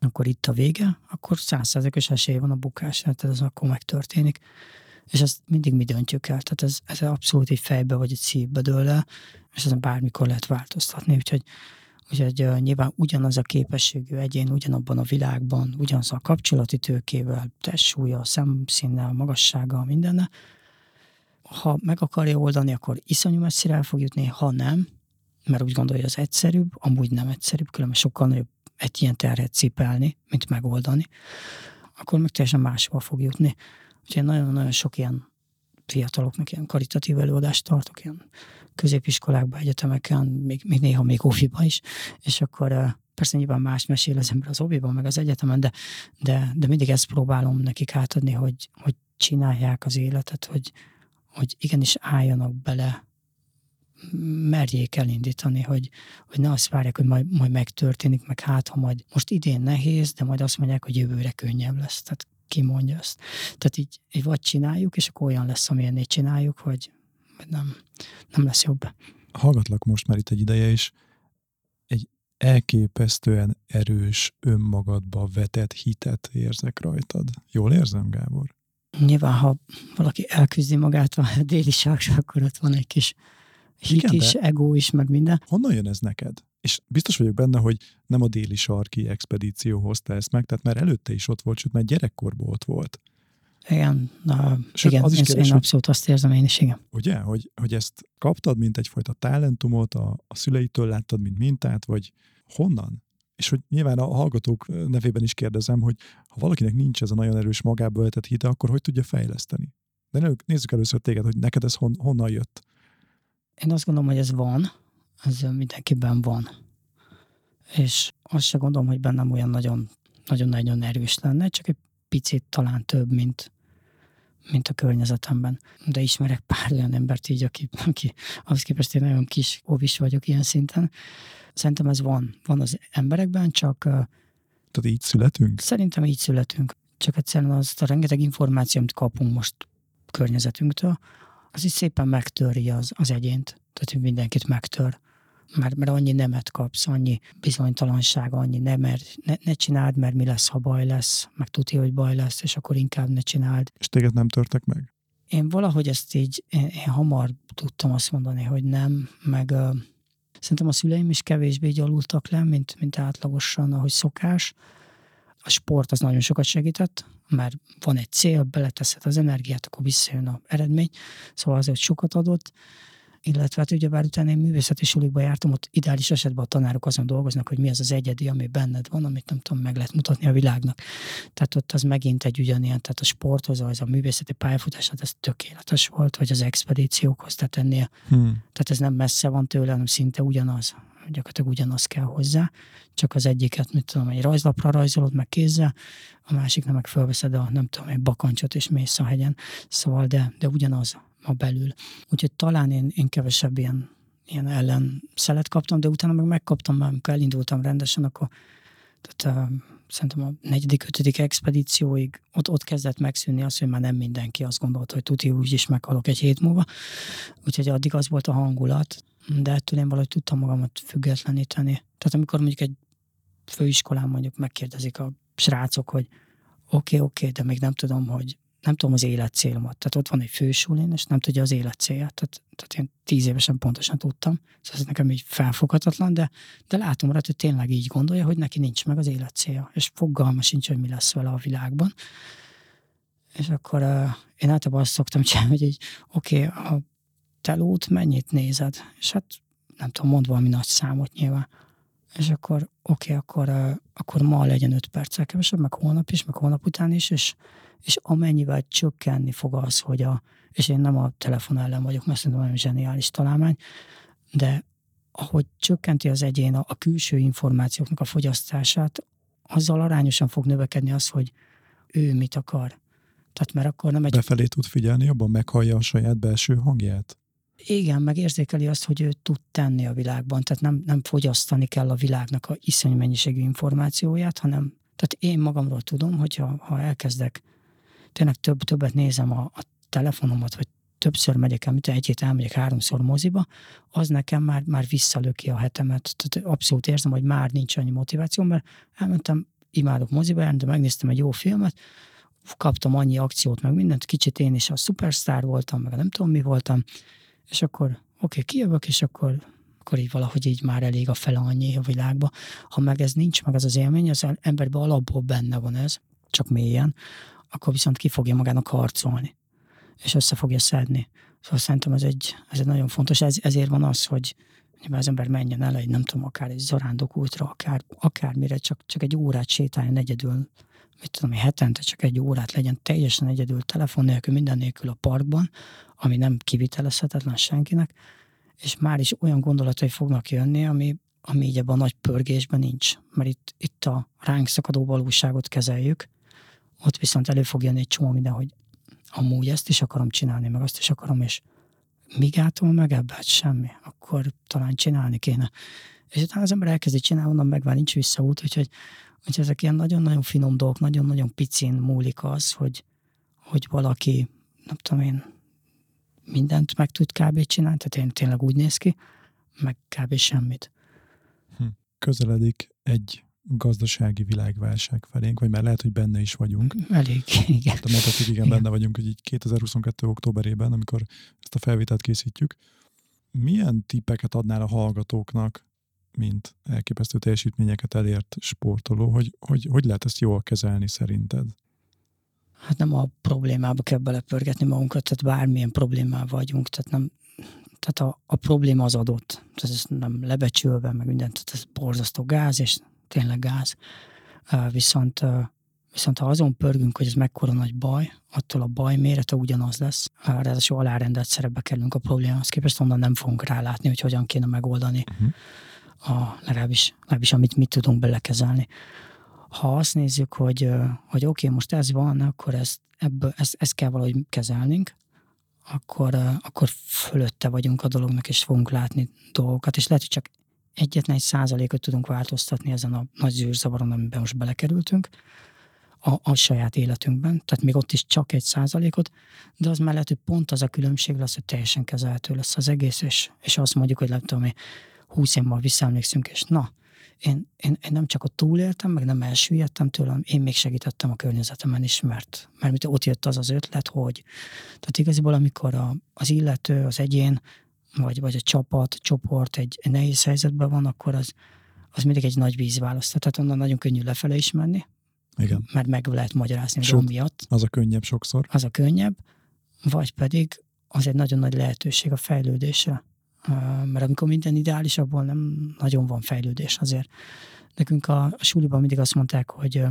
akkor itt a vége, akkor százszerzekes esély van a bukásra, tehát ez akkor megtörténik. És ezt mindig mi döntjük el, tehát ez, ez abszolút egy fejbe vagy egy szívbe dől el, és ezen bármikor lehet változtatni, úgyhogy, úgyhogy uh, nyilván ugyanaz a képességű egyén, ugyanabban a világban, ugyanaz a kapcsolati tőkével, testsúlya, szemszínnel, magassággal, mindenne, ha meg akarja oldani, akkor iszonyú messzire el fog jutni, ha nem, mert úgy gondolja, hogy az egyszerűbb, amúgy nem egyszerűbb, különben sokkal nagyobb egy ilyen terhet cipelni, mint megoldani, akkor meg teljesen máshova fog jutni. Úgyhogy nagyon-nagyon sok ilyen fiataloknak ilyen karitatív előadást tartok, ilyen középiskolákban, egyetemeken, még, még néha még óviban is, és akkor persze nyilván más mesél az ember az óviban, meg az egyetemen, de, de, de mindig ezt próbálom nekik átadni, hogy, hogy csinálják az életet, hogy, hogy igenis álljanak bele merjék elindítani, hogy, hogy ne azt várják, hogy majd, majd megtörténik, meg hát, ha majd most idén nehéz, de majd azt mondják, hogy jövőre könnyebb lesz. Tehát ki mondja ezt. Tehát így, így vagy csináljuk, és akkor olyan lesz, amilyen csináljuk, vagy, vagy nem, nem lesz jobb. Hallgatlak most már itt egy ideje, is, egy elképesztően erős önmagadba vetett hitet érzek rajtad. Jól érzem, Gábor? Nyilván, ha valaki elküzdi magát a déli sarkra, akkor ott van egy kis hit Igen, is, ego is, meg minden. Honnan jön ez neked? És biztos vagyok benne, hogy nem a déli sarki expedíció hozta ezt meg, tehát már előtte is ott volt, sőt már gyerekkorban ott volt. Igen, na, Sőt, igen az is én, kérdés, én abszolút azt érzem én is, igen. Ugye, hogy, hogy ezt kaptad, mint egyfajta talentumot, a, a szüleitől láttad, mint mintát, vagy honnan? És hogy nyilván a hallgatók nevében is kérdezem, hogy ha valakinek nincs ez a nagyon erős magába vetett hite, akkor hogy tudja fejleszteni? De nézzük először téged, hogy neked ez hon, honnan jött. Én azt gondolom, hogy ez van, ez mindenkiben van. És azt se gondolom, hogy bennem olyan nagyon, nagyon-nagyon erős lenne, csak egy picit talán több, mint, mint a környezetemben. De ismerek pár olyan embert így, aki, aki ahhoz képest én nagyon kis óvis vagyok ilyen szinten. Szerintem ez van, van az emberekben, csak... Tehát így születünk? Szerintem így születünk. csak egyszerűen azt a rengeteg információ, amit kapunk most környezetünktől, az is szépen megtöri az, az egyént. Tehát, hogy mindenkit megtör. Mert, mert annyi nemet kapsz, annyi bizonytalanság, annyi nem, mert ne, ne csináld, mert mi lesz, ha baj lesz, meg tudja, hogy baj lesz, és akkor inkább ne csináld. És téged nem törtek meg? Én valahogy ezt így, én, én hamar tudtam azt mondani, hogy nem, meg uh, szerintem a szüleim is kevésbé gyalultak le, mint, mint átlagosan, ahogy szokás. A sport az nagyon sokat segített, mert van egy cél, beleteszed az energiát, akkor visszajön a eredmény, szóval azért sokat adott illetve hát ugyebár utána én művészeti sulikba jártam, ott ideális esetben a tanárok azon dolgoznak, hogy mi az az egyedi, ami benned van, amit nem tudom, meg lehet mutatni a világnak. Tehát ott az megint egy ugyanilyen, tehát a sporthoz, az a művészeti pályafutás, hát ez tökéletes volt, vagy az expedíciókhoz, tehát ennél, hmm. tehát ez nem messze van tőle, hanem szinte ugyanaz gyakorlatilag ugyanaz kell hozzá, csak az egyiket, mit tudom, egy rajzlapra rajzolod meg kézzel, a másiknak meg felveszed a, nem tudom, egy bakancsot és mész a hegyen, szóval, de, de ugyanaz a belül. Úgyhogy talán én, én kevesebb ilyen, ilyen ellen szelet kaptam, de utána meg megkaptam, már amikor elindultam rendesen, akkor tehát, uh, szerintem a negyedik, ötödik expedícióig ott, ott kezdett megszűnni az, hogy már nem mindenki azt gondolta, hogy tuti úgy is meghalok egy hét múlva. Úgyhogy addig az volt a hangulat, de ettől én valahogy tudtam magamat függetleníteni. Tehát amikor mondjuk egy főiskolán mondjuk megkérdezik a srácok, hogy oké, okay, oké, okay, de még nem tudom, hogy nem tudom az életcélomat. Tehát ott van egy fősulén, és nem tudja az életcélját. Tehát, tehát én tíz évesen pontosan tudtam. Szóval ez nekem így felfoghatatlan, de, de látom rá, hogy tényleg így gondolja, hogy neki nincs meg az életcélja. És fogalma sincs, hogy mi lesz vele a világban. És akkor uh, én általában azt szoktam csinálni, hogy így, oké, okay, a telót mennyit nézed? És hát nem tudom, mond valami nagy számot nyilván. És akkor oké, okay, akkor, uh, akkor ma legyen öt perccel kevesebb, meg holnap is, meg holnap után is, és és amennyivel csökkenni fog az, hogy a, és én nem a telefon ellen vagyok, mert szerintem nagyon zseniális találmány, de ahogy csökkenti az egyén a, a külső információknak a fogyasztását, azzal arányosan fog növekedni az, hogy ő mit akar. Tehát mert akkor nem egy... Befelé tud figyelni, jobban meghallja a saját belső hangját? Igen, meg érzékeli azt, hogy ő tud tenni a világban, tehát nem, nem fogyasztani kell a világnak a iszonyú mennyiségű információját, hanem tehát én magamról tudom, hogy ha, ha elkezdek tényleg több, többet nézem a, a telefonomat, vagy többször megyek el, mint egy hét elmegyek háromszor moziba, az nekem már, már visszalöki a hetemet. Tehát abszolút érzem, hogy már nincs annyi motiváció, mert elmentem, imádok moziba járni, de megnéztem egy jó filmet, kaptam annyi akciót, meg mindent, kicsit én is a szupersztár voltam, meg nem tudom mi voltam, és akkor oké, okay, kijövök, és akkor, akkor így valahogy így már elég a fele annyi a világba. Ha meg ez nincs, meg az az élmény, az emberben alapból benne van ez, csak mélyen, akkor viszont ki fogja magának harcolni, és össze fogja szedni. Szóval szerintem ez egy, ez egy nagyon fontos, ez, ezért van az, hogy az ember menjen el egy, nem tudom, akár egy zarándok útra, akár, akármire, csak, csak egy órát sétáljon egyedül, mit tudom, hetente csak egy órát legyen teljesen egyedül, telefon nélkül, minden nélkül a parkban, ami nem kivitelezhetetlen senkinek, és már is olyan gondolatai fognak jönni, ami, ami így ebben a nagy pörgésben nincs. Mert itt, itt a ránk szakadó valóságot kezeljük, ott viszont elő fog jönni egy csomó minden, hogy amúgy ezt is akarom csinálni, meg azt is akarom, és mi gátol meg ebbe? Hát semmi. Akkor talán csinálni kéne. És utána az ember elkezdi csinálni, onnan meg már nincs visszaút, úgyhogy, úgyhogy ezek ilyen nagyon-nagyon finom dolgok, nagyon-nagyon picin múlik az, hogy, hogy valaki, nem tudom én, mindent meg tud kb. csinálni, tehát én tényleg úgy néz ki, meg kb. semmit. Hm. Közeledik egy gazdasági világválság felénk, vagy már lehet, hogy benne is vagyunk. Elég, igen. De mondhatjuk, igen, igen, benne vagyunk, hogy így 2022. októberében, amikor ezt a felvételt készítjük. Milyen tippeket adnál a hallgatóknak, mint elképesztő teljesítményeket elért sportoló, hogy hogy, hogy lehet ezt jól kezelni szerinted? Hát nem a problémába kell belepörgetni magunkat, tehát bármilyen problémával vagyunk, tehát nem, tehát a, a probléma az adott, tehát ez nem lebecsülve, meg mindent, tehát ez borzasztó gáz, és tényleg gáz. Viszont, viszont ha azon pörgünk, hogy ez mekkora nagy baj, attól a baj mérete ugyanaz lesz. Ráadásul alárendelt szerepbe kerülünk a problémához képest, onnan nem fogunk rálátni, hogy hogyan kéne megoldani. Uh-huh. A, legalábbis, legalábbis amit mit tudunk belekezelni. Ha azt nézzük, hogy, hogy oké, okay, most ez van, akkor ezt, ebből, ezt, ezt kell valahogy kezelnünk, akkor, akkor fölötte vagyunk a dolognak, és fogunk látni dolgokat, és lehet, hogy csak egyetlen egy százalékot tudunk változtatni ezen a nagy zűrzavaron, amiben most belekerültünk, a, a saját életünkben, tehát még ott is csak egy százalékot, de az mellett, hogy pont az a különbség lesz, hogy teljesen kezelhető lesz az egész, és, és azt mondjuk, hogy nem tudom, húsz év múlva visszaemlékszünk, és na, én, én, én nem csak ott túléltem, meg nem elsüllyedtem tőlem, én még segítettem a környezetemen is, mert, mert ott jött az az ötlet, hogy tehát igaziból amikor a, az illető, az egyén, vagy, vagy a csapat, a csoport egy, nehéz helyzetben van, akkor az, az mindig egy nagy vízválaszt. Tehát onnan nagyon könnyű lefele is menni, Igen. mert meg lehet magyarázni, Sőt, hogy miatt. Az a könnyebb sokszor. Az a könnyebb, vagy pedig az egy nagyon nagy lehetőség a fejlődésre. Mert amikor minden ideális, abból nem nagyon van fejlődés azért. Nekünk a, a suliban mindig azt mondták, hogy,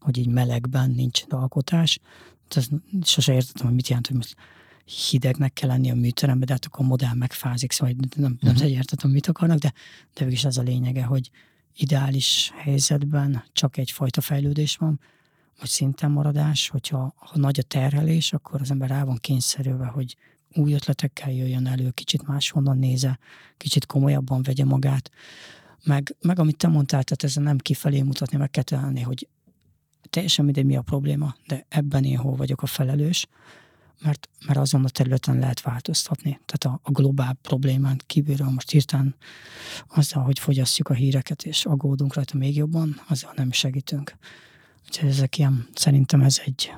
hogy így melegben nincs alkotás. Ez sose értettem, hogy mit jelent, hogy most hidegnek kell lenni a műteremben, de hát akkor a modell megfázik, szóval nem, nem uh-huh. értettem, mit akarnak, de, de végül az a lényege, hogy ideális helyzetben csak egyfajta fejlődés van, vagy szinten maradás, hogyha ha nagy a terhelés, akkor az ember rá van kényszerülve, hogy új ötletekkel jöjjön elő, kicsit máshonnan néze, kicsit komolyabban vegye magát. Meg, meg amit te mondtál, tehát ezzel nem kifelé mutatni, meg kell tenni, hogy teljesen mindegy mi a probléma, de ebben én hol vagyok a felelős, mert, mert azon a területen lehet változtatni. Tehát a, a globál problémán kívülről most hirtelen azzal, hogy fogyasszuk a híreket és aggódunk rajta még jobban, azzal nem segítünk. Úgyhogy ezek ilyen, szerintem ez egy,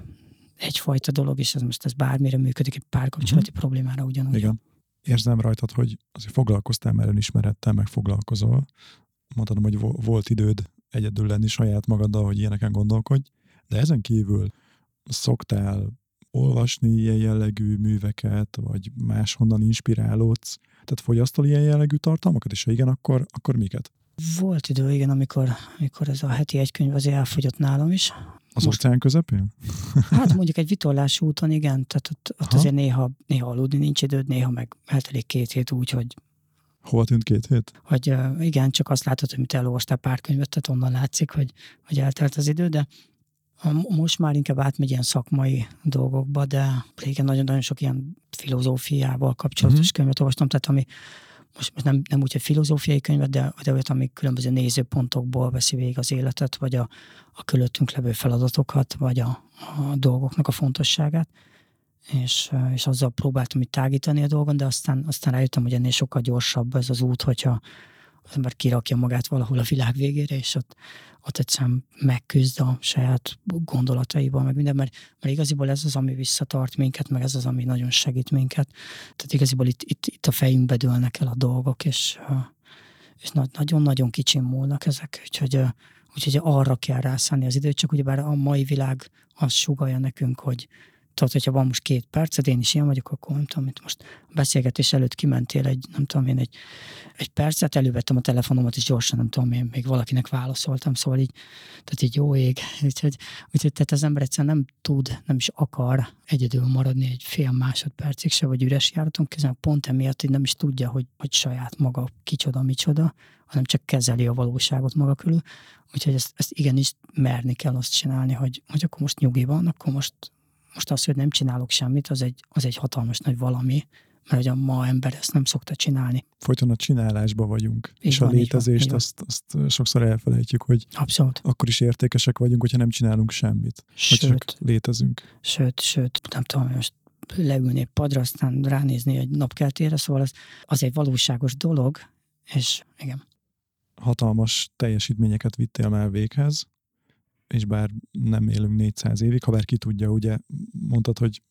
egyfajta dolog, és ez most ez bármire működik, egy párkapcsolati uh-huh. problémára ugyanúgy. Igen. Érzem rajtad, hogy azért foglalkoztál már önismerettel, meg foglalkozol. Mondhatom, hogy volt időd egyedül lenni saját magaddal, hogy ilyeneken gondolkodj, de ezen kívül szoktál olvasni ilyen jellegű műveket, vagy máshonnan inspirálódsz? Tehát fogyasztol ilyen jellegű tartalmakat, és ha igen, akkor, akkor miket? Volt idő, igen, amikor, amikor ez a heti egy könyv azért elfogyott nálam is. Az Most, óceán közepén? Hát mondjuk egy vitorlás úton, igen, tehát ott, ott azért néha, néha aludni nincs időd, néha meg eltelik két hét úgy, hogy Hol tűnt két hét? Hogy igen, csak azt látod, hogy mit elolvastál pár könyvet, tehát onnan látszik, hogy, hogy eltelt az idő, de most már inkább átmegy ilyen szakmai dolgokba, de régen nagyon-nagyon sok ilyen filozófiával kapcsolatos uh-huh. könyvet olvastam, tehát ami most, most nem, nem úgy, hogy filozófiai könyvet, de, de olyat, ami különböző nézőpontokból veszi végig az életet, vagy a, a körülöttünk levő feladatokat, vagy a, a dolgoknak a fontosságát, és, és azzal próbáltam itt tágítani a dolgon, de aztán, aztán rájöttem, hogy ennél sokkal gyorsabb ez az út, hogyha az ember kirakja magát valahol a világ végére, és ott, ott egyszerűen megküzd a saját gondolataival, meg minden, mert, mert igaziból ez az, ami visszatart minket, meg ez az, ami nagyon segít minket. Tehát igaziból itt, itt, itt a fejünkbe dőlnek el a dolgok, és, és nagyon-nagyon kicsin múlnak ezek, úgyhogy, úgyhogy arra kell rászállni az időt, csak ugyebár a mai világ azt sugalja nekünk, hogy, tudod, hogyha van most két perced, én is ilyen vagyok, akkor nem tudom, itt most a beszélgetés előtt kimentél egy, nem tudom én, egy, egy percet, elővettem a telefonomat, és gyorsan, nem tudom én, még valakinek válaszoltam, szóval így, tehát így jó ég, úgyhogy, úgyhogy tehát az ember egyszerűen nem tud, nem is akar egyedül maradni egy fél másodpercig se, vagy üres járaton közben, pont emiatt, hogy nem is tudja, hogy, hogy saját maga kicsoda, micsoda, hanem csak kezeli a valóságot maga körül. Úgyhogy ezt, ezt igenis merni kell azt csinálni, hogy, hogy akkor most nyugi van, akkor most most az, hogy nem csinálok semmit, az egy, az egy hatalmas nagy valami, mert hogy a ma ember ezt nem szokta csinálni. Folyton a csinálásba vagyunk, így és van, a létezést van, azt, azt sokszor elfelejtjük, hogy Abszolút. akkor is értékesek vagyunk, hogyha nem csinálunk semmit, sőt, csak létezünk. Sőt, sőt, nem tudom, most leülni egy padra, aztán ránézni egy napkeltére, szóval az, az egy valóságos dolog, és igen. Hatalmas teljesítményeket vittél már véghez, és bár nem élünk 400 évig, ha bár ki tudja, ugye mondtad, hogy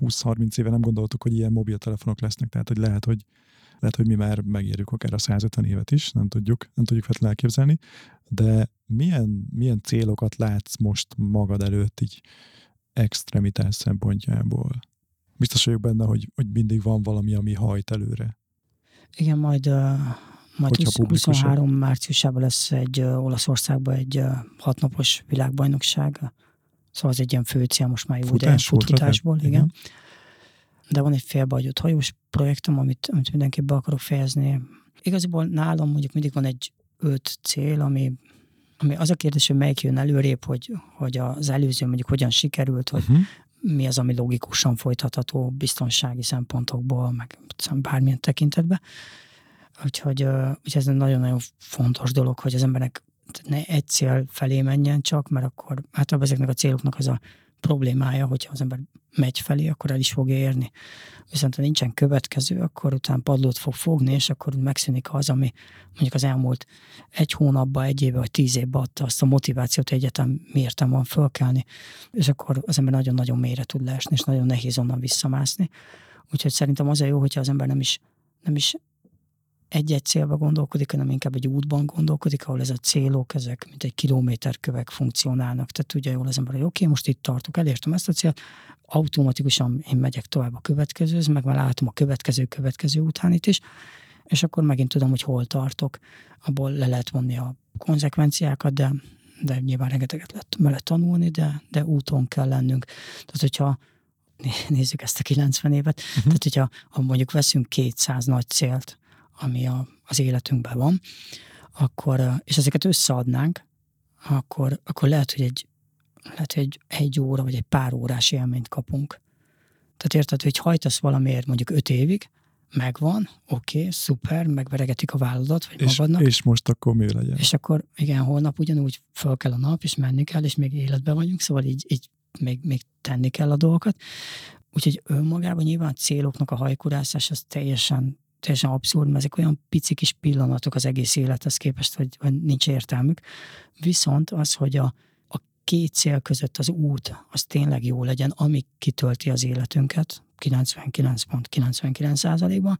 20-30 éve nem gondoltuk, hogy ilyen mobiltelefonok lesznek, tehát hogy lehet, hogy lehet, hogy mi már megérjük akár a 150 évet is, nem tudjuk, nem tudjuk feltétlenül elképzelni, de milyen, milyen célokat látsz most magad előtt így extremitás szempontjából? Biztos vagyok benne, hogy, hogy mindig van valami, ami hajt előre. Igen, majd uh, majd 20, 23 márciusában lesz egy uh, Olaszországban egy uh, hatnapos világbajnokság. Szóval az egy ilyen fő cél most már jó Futás, futásból, igen. igen. De van egy félbehagyott hajós projektem, amit, amit mindenképp be akarok fejezni. Igaziból nálam mondjuk mindig van egy öt cél, ami, ami az a kérdés, hogy melyik jön előrébb, hogy, hogy az előző mondjuk hogyan sikerült, hogy uh-huh. mi az, ami logikusan folytatható biztonsági szempontokból, meg bármilyen tekintetben. Úgyhogy, úgyhogy ez egy nagyon-nagyon fontos dolog, hogy az embernek ne egy cél felé menjen csak, mert akkor általában ezeknek a céloknak az a problémája, hogyha az ember megy felé, akkor el is fogja érni. Viszont ha nincsen következő, akkor utána padlót fog fogni, és akkor megszűnik az, ami mondjuk az elmúlt egy hónapban, egy éve vagy tíz évben adta azt a motivációt, hogy egyetem miért van fölkelni, és akkor az ember nagyon-nagyon mélyre tud leesni, és nagyon nehéz onnan visszamászni. Úgyhogy szerintem az a jó, hogyha az ember nem is, nem is egy-egy célba gondolkodik, hanem inkább egy útban gondolkodik, ahol ez a célok, ezek mint egy kilométerkövek funkcionálnak. Tehát tudja jól az ember, hogy oké, okay, most itt tartok, elértem ezt a célt, automatikusan én megyek tovább a következőhöz, meg már látom a következő, következő utánit is, és akkor megint tudom, hogy hol tartok. Abból le lehet vonni a konzekvenciákat, de, de nyilván rengeteget lehet vele tanulni, de, de úton kell lennünk. Tehát, hogyha nézzük ezt a 90 évet, uh-huh. tehát hogyha ha mondjuk veszünk 200 nagy célt, ami a, az életünkben van, akkor, és ezeket összeadnánk, akkor, akkor lehet, hogy egy, lehet, hogy egy, egy óra vagy egy pár órás élményt kapunk. Tehát érted, hogy hajtasz valamiért mondjuk öt évig, megvan, oké, okay, szuper, megveregetik a vállalat, vagy és, magadnak. És most akkor mi legyen? És akkor igen, holnap ugyanúgy föl kell a nap, és menni kell, és még életben vagyunk, szóval így, így még, még tenni kell a dolgokat. Úgyhogy önmagában nyilván a céloknak a hajkurászás az teljesen teljesen abszurd, mert ezek olyan pici kis pillanatok az egész élethez képest, hogy, hogy nincs értelmük. Viszont az, hogy a, a két cél között az út, az tényleg jó legyen, ami kitölti az életünket, 99.99 százalékban,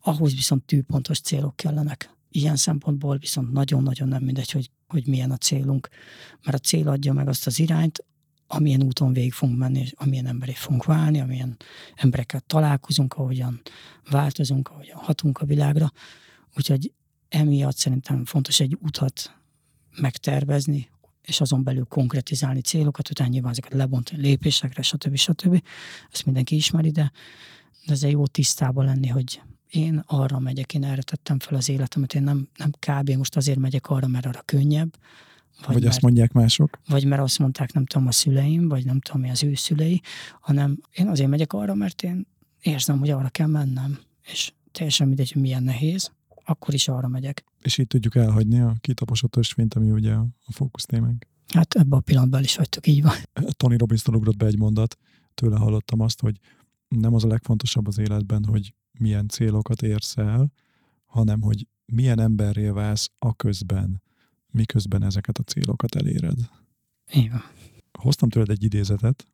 ahhoz viszont tűpontos célok kellenek. Ilyen szempontból viszont nagyon-nagyon nem mindegy, hogy, hogy milyen a célunk, mert a cél adja meg azt az irányt, amilyen úton végig fogunk menni, és amilyen emberek fogunk válni, amilyen emberekkel találkozunk, ahogyan változunk, ahogyan hatunk a világra. Úgyhogy emiatt szerintem fontos egy utat megtervezni, és azon belül konkretizálni célokat, utána nyilván ezeket lebontani lépésekre, stb. stb. Ezt mindenki ismeri, de, de ezzel jó tisztában lenni, hogy én arra megyek, én erre tettem fel az életemet, én nem, nem kb. most azért megyek arra, mert arra könnyebb, vagy, vagy mert, azt mondják mások? Vagy mert azt mondták, nem tudom, a szüleim, vagy nem tudom, mi az ő szülei, hanem én azért megyek arra, mert én érzem, hogy arra kell mennem. És teljesen mindegy, hogy milyen nehéz, akkor is arra megyek. És így tudjuk elhagyni a kitaposott ösvényt, ami ugye a, fókusz témánk. Hát ebben a pillanatban is vagytok, így van. Tony robbins ugrott be egy mondat, tőle hallottam azt, hogy nem az a legfontosabb az életben, hogy milyen célokat érsz el, hanem hogy milyen emberré válsz a közben, miközben ezeket a célokat eléred. Igen. Hoztam tőled egy idézetet,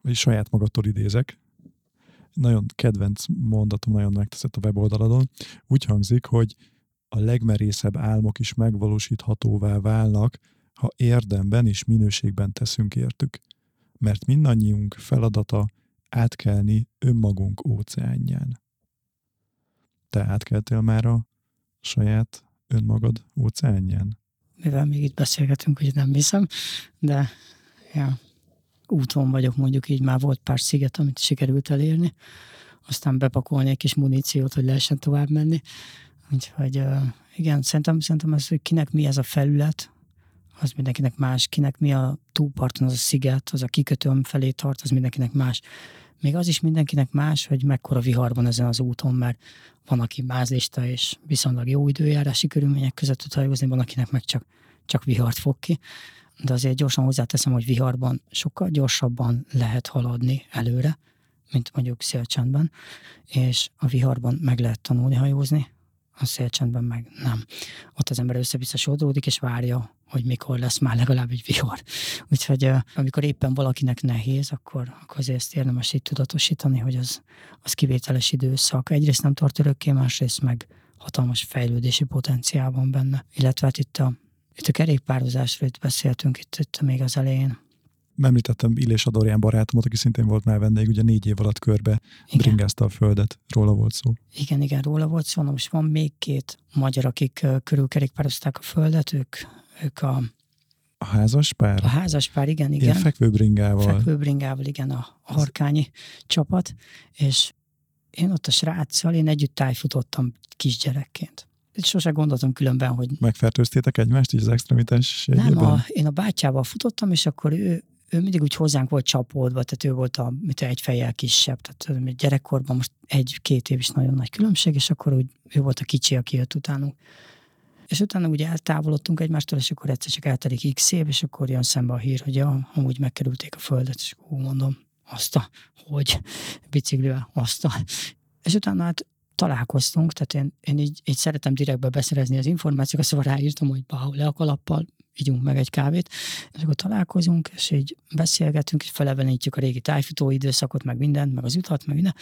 vagy saját magadtól idézek. Nagyon kedvenc mondatom, nagyon megteszett a weboldaladon. Úgy hangzik, hogy a legmerészebb álmok is megvalósíthatóvá válnak, ha érdemben és minőségben teszünk értük. Mert mindannyiunk feladata átkelni önmagunk óceánján. Te átkeltél már a saját önmagad óceánján? Mivel még itt beszélgetünk, hogy nem hiszem, de ja, úton vagyok mondjuk így, már volt pár sziget, amit sikerült elérni, aztán bepakolni egy kis muníciót, hogy lehessen tovább menni. Úgyhogy igen, szerintem, szerintem az, hogy kinek mi ez a felület, az mindenkinek más, kinek mi a túlparton az a sziget, az a kikötőm felé tart, az mindenkinek más. Még az is mindenkinek más, hogy mekkora viharban ezen az úton, mert van, aki mázlista és viszonylag jó időjárási körülmények között tud hajózni, van, akinek meg csak, csak vihart fog ki. De azért gyorsan hozzáteszem, hogy viharban sokkal gyorsabban lehet haladni előre, mint mondjuk szélcsendben, és a viharban meg lehet tanulni hajózni, a szélcsendben meg nem. Ott az ember össze-vissza sodródik, és várja, hogy mikor lesz már legalább egy vihar. Úgyhogy amikor éppen valakinek nehéz, akkor, akkor azért érdemes így tudatosítani, hogy az, az kivételes időszak. Egyrészt nem tart örökké, másrészt meg hatalmas fejlődési potenciál van benne. Illetve hát itt a, itt a kerékpározásról itt beszéltünk itt, itt még az elején, említettem Illés Adorján barátomat, aki szintén volt már vendég, ugye négy év alatt körbe igen. bringázta a földet, róla volt szó. Igen, igen, róla volt szó. Most van még két magyar, akik körülkerékpározták a földet, ők, ők a a házas pár? A házas pár, igen, igen. Ilyen fekvőbringával. Fekvőbringával, igen, a, harkányi csapat, és én ott a sráccal, én együtt tájfutottam kisgyerekként. Sose gondoltam különben, hogy... Megfertőztétek egymást így az extremitás Nem, a, én a bátyával futottam, és akkor ő, ő mindig úgy hozzánk volt csapódva, tehát ő volt a, mint egy fejjel kisebb, tehát gyerekkorban most egy-két év is nagyon nagy különbség, és akkor úgy ő volt a kicsi, aki jött utánunk. és utána ugye eltávolodtunk egymástól, és akkor egyszer csak eltelik x év, és akkor jön szembe a hír, hogy ja, amúgy megkerülték a földet, és akkor mondom, azt a, hogy biciklivel, azt a. És utána hát találkoztunk, tehát én, én így, így szeretem direktbe beszerezni az információkat, szóval ráírtam, hogy bau, le a kalappal, ígyunk meg egy kávét, és akkor találkozunk, és így beszélgetünk, és felevenítjük a régi tájfutó időszakot, meg mindent, meg az utat, meg minden,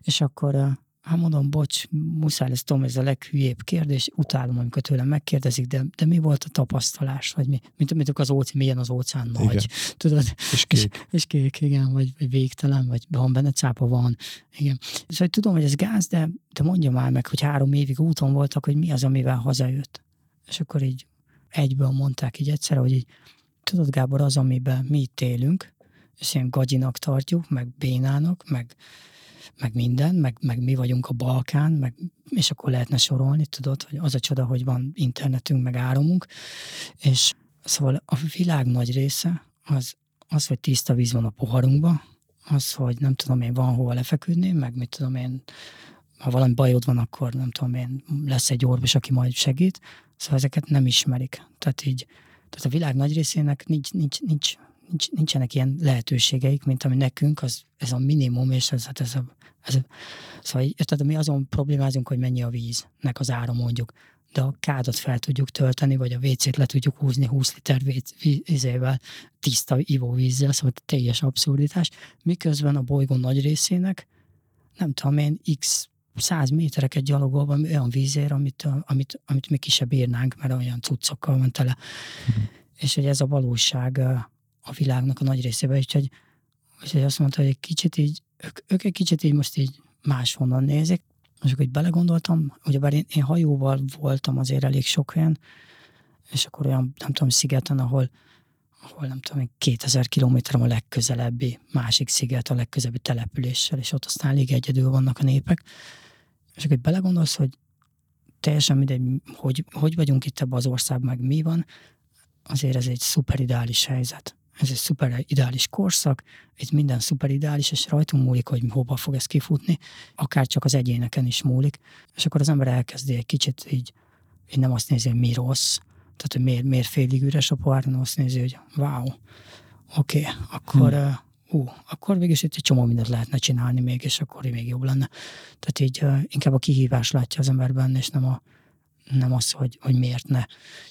és akkor Hát mondom, bocs, muszáj lesz, Tom, ez a leghülyébb kérdés, utálom, amikor tőlem megkérdezik, de, de mi volt a tapasztalás, vagy mi, mint, mint az óceán, milyen az óceán nagy, igen. tudod? És kék. És, és kék, igen, vagy, vagy végtelen, vagy van benne cápa, van, igen. Szóval tudom, hogy ez gáz, de, de mondja már meg, hogy három évig úton voltak, hogy mi az, amivel hazajött. És akkor így egyből mondták így egyszer, hogy így, tudod Gábor, az, amiben mi itt élünk, és ilyen gagyinak tartjuk, meg bénának, meg meg minden, meg, meg mi vagyunk a Balkán, meg, és akkor lehetne sorolni, tudod, hogy az a csoda, hogy van internetünk, meg áramunk, és szóval a világ nagy része az, az hogy tiszta víz van a poharunkba, az, hogy nem tudom én, van hova lefeküdni, meg mit tudom én, ha valami bajod van, akkor nem tudom én, lesz egy orvos, aki majd segít, szóval ezeket nem ismerik. Tehát így, tehát a világ nagy részének nincs, nincs, nincs nincs, nincsenek ilyen lehetőségeik, mint ami nekünk, az, ez a minimum, és ez, hát ez a, ez a szóval tehát mi azon problémázunk, hogy mennyi a víznek az ára mondjuk, de a kádat fel tudjuk tölteni, vagy a WC-t le tudjuk húzni 20 liter vízével, tiszta ivóvízzel, szóval teljes abszurditás, miközben a bolygó nagy részének, nem tudom én, x száz métereket gyalogolva olyan vízér, amit, amit, amit mi ki se bírnánk, mert olyan cuccokkal van tele. Mm. És hogy ez a valóság a világnak a nagy részében, úgyhogy, úgyhogy azt mondta, hogy egy kicsit így, ők, ők egy kicsit így most így máshonnan nézik, és akkor így belegondoltam, ugyebár én, én hajóval voltam azért elég sok helyen, és akkor olyan, nem tudom, szigeten, ahol, ahol nem tudom, 2000 kilométer a legközelebbi másik sziget, a legközelebbi településsel, és ott aztán elég egyedül vannak a népek. És akkor belegondolsz, hogy teljesen mindegy, hogy, hogy vagyunk itt ebben az országban, meg mi van, azért ez egy szuper ideális helyzet ez egy szuper ideális korszak, itt minden szuper ideális, és rajtunk múlik, hogy hova fog ez kifutni, akár csak az egyéneken is múlik, és akkor az ember elkezdi egy kicsit így, így nem azt nézi, hogy mi rossz, tehát hogy miért, miért félig üres a pohár, hanem azt nézi, hogy wow, oké, okay, akkor hmm. Uh, uh, akkor végülis itt egy csomó mindent lehetne csinálni még, és akkor még jobb lenne. Tehát így uh, inkább a kihívás látja az emberben, és nem a, nem az, hogy, hogy miért ne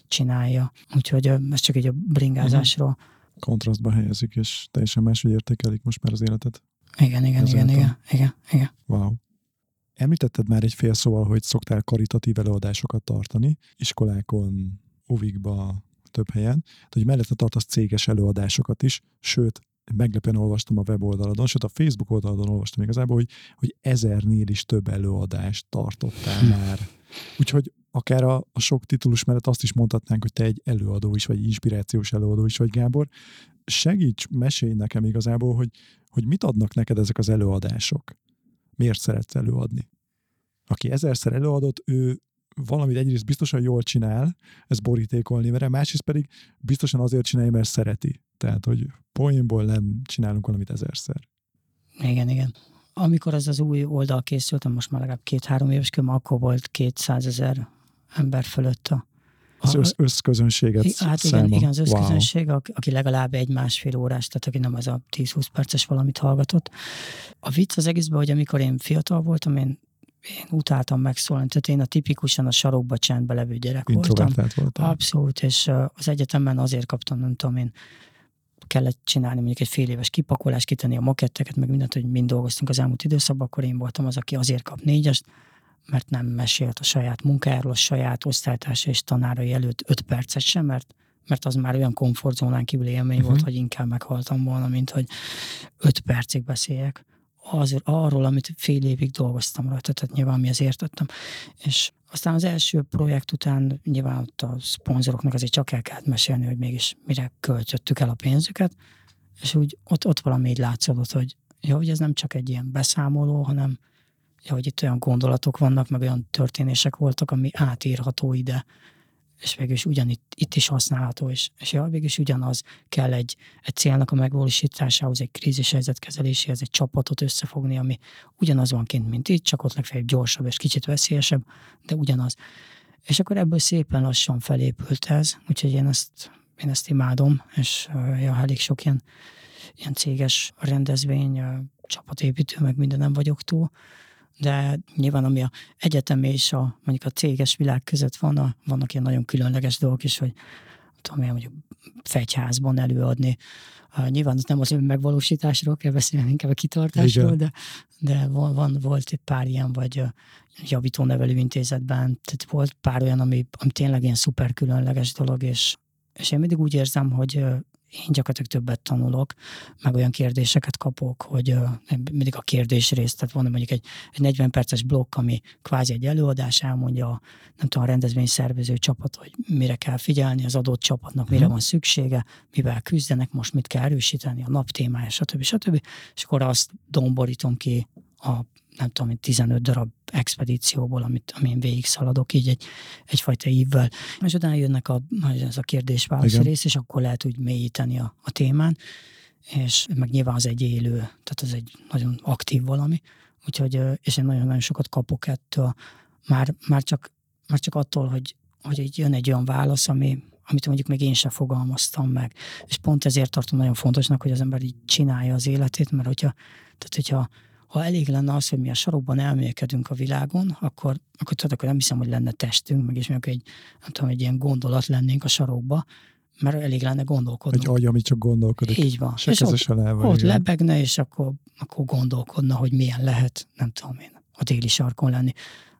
csinálja. Úgyhogy ez csak egy a bringázásról. Uh-huh kontrasztba helyezik, és teljesen máshogy értékelik most már az életet. Igen, igen, igen, igen, igen, igen. Wow. Említetted már egy fél szóval, hogy szoktál karitatív előadásokat tartani, iskolákon, uvikba, több helyen, de hogy mellette tartasz céges előadásokat is, sőt, meglepően olvastam a weboldaladon, sőt a Facebook oldaladon olvastam igazából, hogy, hogy ezernél is több előadást tartottál hm. már. Úgyhogy akár a, a sok titulus mellett azt is mondhatnánk, hogy te egy előadó is, vagy inspirációs előadó is vagy, Gábor. Segíts, mesélj nekem igazából, hogy, hogy mit adnak neked ezek az előadások. Miért szeretsz előadni? Aki ezerszer előadott, ő valamit egyrészt biztosan jól csinál, ez borítékolni vele, másrészt pedig biztosan azért csinálja, mert szereti. Tehát, hogy poénból nem csinálunk valamit ezerszer. Igen, igen amikor ez az új oldal készült, most már legalább két-három éves körül, akkor volt 200 ezer ember fölött a, az össz, összközönséget Hát igen, igen, az összközönség, wow. aki legalább egy másfél órás, tehát aki nem az a 10-20 perces valamit hallgatott. A vicc az egészben, hogy amikor én fiatal voltam, én, én utáltam megszólalni, tehát én a tipikusan a sarokba csendbe levő gyerek voltam. voltam. Abszolút, és az egyetemen azért kaptam, nem tudom én, kellett csinálni mondjuk egy fél éves kipakolás, kitenni a maketteket, meg mindent, hogy mind dolgoztunk az elmúlt időszakban, akkor én voltam az, aki azért kap négyest, mert nem mesélt a saját munkáról, a saját osztálytársa és tanárai előtt öt percet sem, mert mert az már olyan komfortzónán kívül élmény uh-huh. volt, hogy inkább meghaltam volna, mint hogy öt percig beszéljek az, arról, amit fél évig dolgoztam rajta, tehát nyilván mi az értettem. És aztán az első projekt után nyilván ott a szponzoroknak azért csak el kellett mesélni, hogy mégis mire költöttük el a pénzüket, és úgy ott, ott valami így látszódott, hogy, ja, hogy ez nem csak egy ilyen beszámoló, hanem ja, hogy itt olyan gondolatok vannak, meg olyan történések voltak, ami átírható ide, és végül is ugyanitt itt is használható, és, és ja, végül is ugyanaz kell egy, egy célnak a megvalósításához, egy krízishelyzet kezeléséhez, egy csapatot összefogni, ami ugyanaz van kint, mint itt, csak ott legfeljebb gyorsabb és kicsit veszélyesebb, de ugyanaz. És akkor ebből szépen lassan felépült ez, úgyhogy én ezt, én ezt imádom, és ja, elég sok ilyen, ilyen céges rendezvény, csapatépítő, meg minden nem vagyok túl, de nyilván ami a egyetem és a, mondjuk a céges világ között van, a, vannak ilyen nagyon különleges dolgok is, hogy tudom én, mondjuk fegyházban előadni. Uh, nyilván nem az önmegvalósításról kell beszélni, inkább a kitartásról, de, de van, van, volt egy pár ilyen, vagy javító nevelő intézetben, tehát volt pár olyan, ami, ami tényleg ilyen szuper különleges dolog, és, és én mindig úgy érzem, hogy én gyakorlatilag többet tanulok, meg olyan kérdéseket kapok, hogy mindig a kérdés részt, tehát van mondjuk egy, egy 40 perces blokk, ami kvázi egy előadás, elmondja nem tudom, a rendezvény szervező csapat, hogy mire kell figyelni az adott csapatnak, mire uh-huh. van szüksége, mivel küzdenek, most mit kell erősíteni, a nap témája, stb. stb. És akkor azt domborítom ki a nem tudom, 15 darab expedícióból, amit, amin végig szaladok így egy, egyfajta ívvel. És utána jönnek a, ez a kérdés-válasz rész, és akkor lehet úgy mélyíteni a, a témán, és meg nyilván az egy élő, tehát az egy nagyon aktív valami, úgyhogy, és én nagyon-nagyon sokat kapok ettől, már, már, csak, már csak attól, hogy, hogy így jön egy olyan válasz, ami, amit mondjuk még én sem fogalmaztam meg. És pont ezért tartom nagyon fontosnak, hogy az ember így csinálja az életét, mert hogyha, tehát hogyha ha elég lenne az, hogy mi a sarokban elmélkedünk a világon, akkor, akkor tudod, akkor nem hiszem, hogy lenne testünk, meg is mondjuk egy, nem tudom, egy ilyen gondolat lennénk a sarokba, mert elég lenne gondolkodni. Egy agy, ami csak gondolkodik. Így van. Se és ott, elve, ott lebegne, és akkor, akkor gondolkodna, hogy milyen lehet, nem tudom én, a déli sarkon lenni.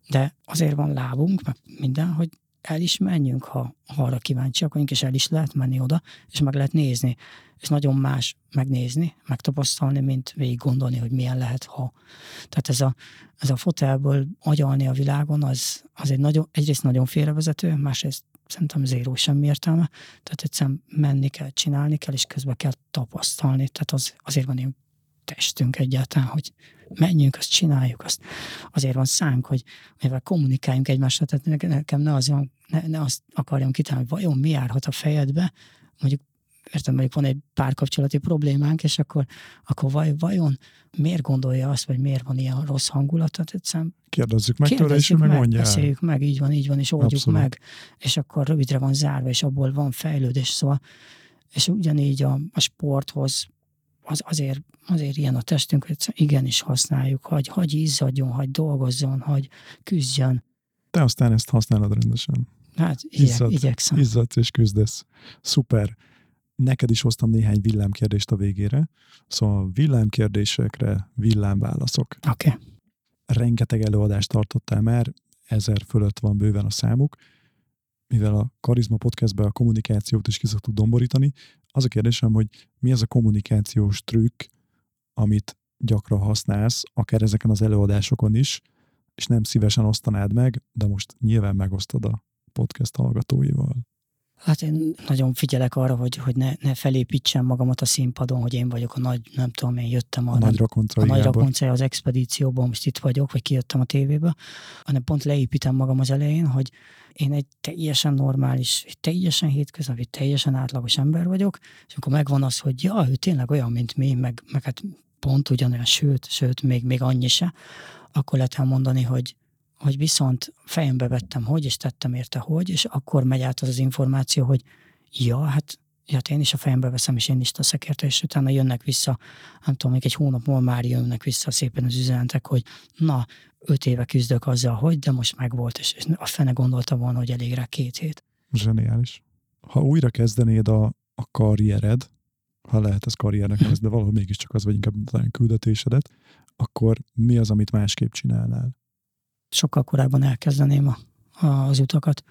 De azért van lábunk, meg minden, hogy el is menjünk, ha, ha arra kíváncsiak vagyunk, és el is lehet menni oda, és meg lehet nézni. És nagyon más megnézni, megtapasztalni, mint végig gondolni, hogy milyen lehet, ha. Tehát ez a, ez a fotelből agyalni a világon, az, az egy nagyon, egyrészt nagyon félrevezető, másrészt szerintem zéró semmi értelme. Tehát egyszerűen menni kell, csinálni kell, és közben kell tapasztalni. Tehát az, azért van ilyen testünk egyáltalán, hogy menjünk, azt csináljuk, azt azért van szánk, hogy mivel kommunikáljunk egymással, tehát nekem ne, az, ne, ne azt akarjam kitalálni, hogy vajon mi járhat a fejedbe, mondjuk értem, mondjuk van egy párkapcsolati problémánk, és akkor, akkor vaj, vajon miért gondolja azt, vagy miért van ilyen rossz hangulat? Tehát egyszerűen Kérdezzük meg tőle, és meg, mondja Beszéljük meg, így van, így van, és oldjuk Abszolút. meg, és akkor rövidre van zárva, és abból van fejlődés, szóval és ugyanígy a, a sporthoz az azért, azért ilyen a testünk, hogy igenis használjuk, hogy hagy izzadjon, hagy dolgozzon, hagy küzdjön. Te aztán ezt használod rendesen. Hát Izzad, igyekszem. Izzadsz és küzdesz. Szuper. Neked is hoztam néhány villámkérdést a végére. Szóval villámkérdésekre villámválaszok. Oké. Okay. Rengeteg előadást tartottál már, ezer fölött van bőven a számuk mivel a Karizma podcastben a kommunikációt is ki szoktuk domborítani, az a kérdésem, hogy mi az a kommunikációs trükk, amit gyakran használsz, akár ezeken az előadásokon is, és nem szívesen osztanád meg, de most nyilván megosztod a podcast hallgatóival. Hát én nagyon figyelek arra, hogy, hogy ne, ne felépítsem magamat a színpadon, hogy én vagyok a nagy, nem tudom, én jöttem a, a nagy a nagy rakoncai az expedícióban, most itt vagyok, vagy kijöttem a tévébe, hanem pont leépítem magam az elején, hogy én egy teljesen normális, egy teljesen hétköznapi, teljesen átlagos ember vagyok, és akkor megvan az, hogy ja, ő tényleg olyan, mint mi, meg, meg hát pont ugyanolyan, sőt, sőt, még, még annyi se, akkor lehet elmondani, hogy, hogy viszont fejembe vettem, hogy, és tettem érte, hogy, és akkor megy át az az információ, hogy ja, hát ja, hát én is a fejembe veszem, és én is teszek érte, és utána jönnek vissza, nem tudom, még egy hónap múlva már jönnek vissza szépen az üzenetek, hogy na, öt éve küzdök azzal, hogy, de most megvolt, és, és a fene gondolta volna, hogy elég rá két hét. Zseniális. Ha újra kezdenéd a, a karriered, ha lehet ez karriernek nevezni, de valahol mégiscsak az, vagy inkább talán küldetésedet, akkor mi az, amit másképp csinálnál? Sokkal korábban elkezdeném a, a, az utakat.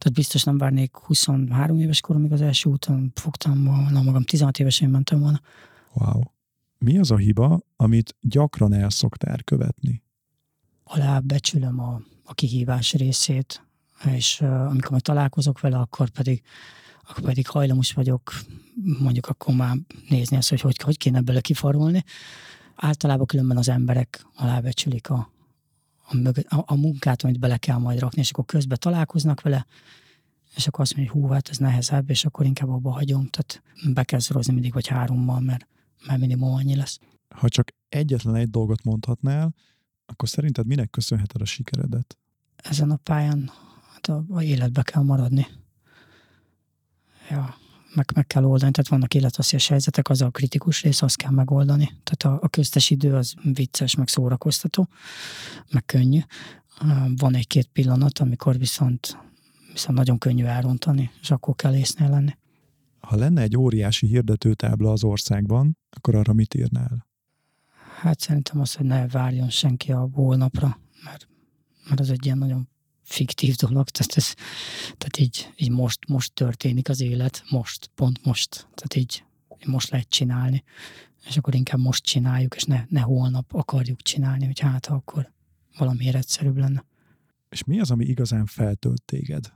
Tehát biztos nem várnék 23 éves koromig az első úton fogtam volna magam, 16 évesen mentem volna. Wow. Mi az a hiba, amit gyakran el szoktál követni? Alábecsülöm a, a kihívás részét, és uh, amikor majd találkozok vele, akkor pedig, akkor pedig hajlamos vagyok, mondjuk akkor már nézni azt, hogy hogy, hogy kéne bele kifarolni. Általában különben az emberek alábecsülik a, a, mögött, a, a munkát, amit bele kell majd rakni, és akkor közben találkoznak vele, és akkor azt mondja, hogy hú, hát ez nehezebb, és akkor inkább abba hagyom. Tehát be kell szorozni mindig vagy hárommal, mert, mert minimum annyi lesz. Ha csak egyetlen egy dolgot mondhatnál, akkor szerinted minek köszönheted a sikeredet? Ezen a pályán Hát a, a életbe kell maradni. Ja, meg, meg kell oldani, tehát vannak életveszélyes helyzetek, az a kritikus rész, azt kell megoldani. Tehát a, a köztes idő az vicces, meg szórakoztató, meg könnyű. Van egy-két pillanat, amikor viszont, viszont nagyon könnyű elrontani, és akkor kell észnél lenni. Ha lenne egy óriási hirdetőtábla az országban, akkor arra mit írnál? Hát szerintem az, hogy ne várjon senki a holnapra, mert, mert az egy ilyen nagyon fiktív dolog, tehát, ez, tehát így, így most, most történik az élet, most, pont most, tehát így most lehet csinálni, és akkor inkább most csináljuk, és ne, ne holnap akarjuk csinálni, hogy hát akkor valami egyszerűbb lenne. És mi az, ami igazán feltölt téged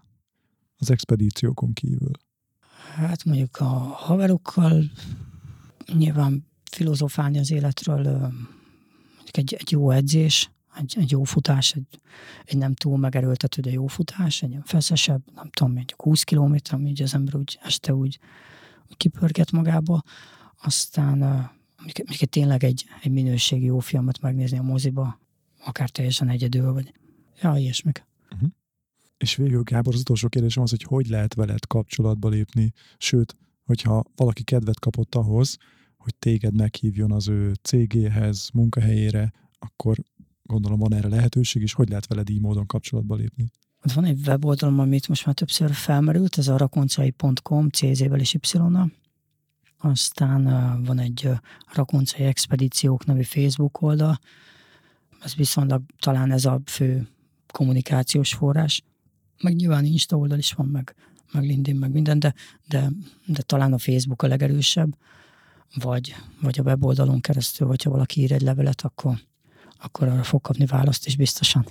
az expedíciókon kívül? Hát mondjuk a haverokkal nyilván filozofálni az életről, mondjuk egy, egy jó edzés, egy, egy jó futás, egy, egy nem túl megerőltető, de jó futás, egy feszesebb, nem tudom, mondjuk 20 km, ami az ember úgy este úgy, úgy kipörget magába, aztán mondjuk tényleg egy, egy minőségi jó filmet megnézni a moziba, akár teljesen egyedül, vagy ja, ilyesmik. Uh-huh. És végül Gábor, az utolsó kérdésem az, hogy hogy lehet veled kapcsolatba lépni, sőt, hogyha valaki kedvet kapott ahhoz, hogy téged meghívjon az ő cégéhez, munkahelyére, akkor gondolom van erre lehetőség, és hogy lehet veled így módon kapcsolatba lépni? Ott van egy weboldalom, amit most már többször felmerült, ez a rakoncai.com, CZ-vel és y -nal. Aztán van egy Rakoncai Expedíciók nevű Facebook oldal, ez viszonylag talán ez a fő kommunikációs forrás. Meg nyilván Insta oldal is van, meg, meg LinkedIn, meg minden, de, de, de talán a Facebook a legerősebb, vagy, vagy a weboldalon keresztül, hogyha valaki ír egy levelet, akkor, akkor arra fog kapni választ is biztosan.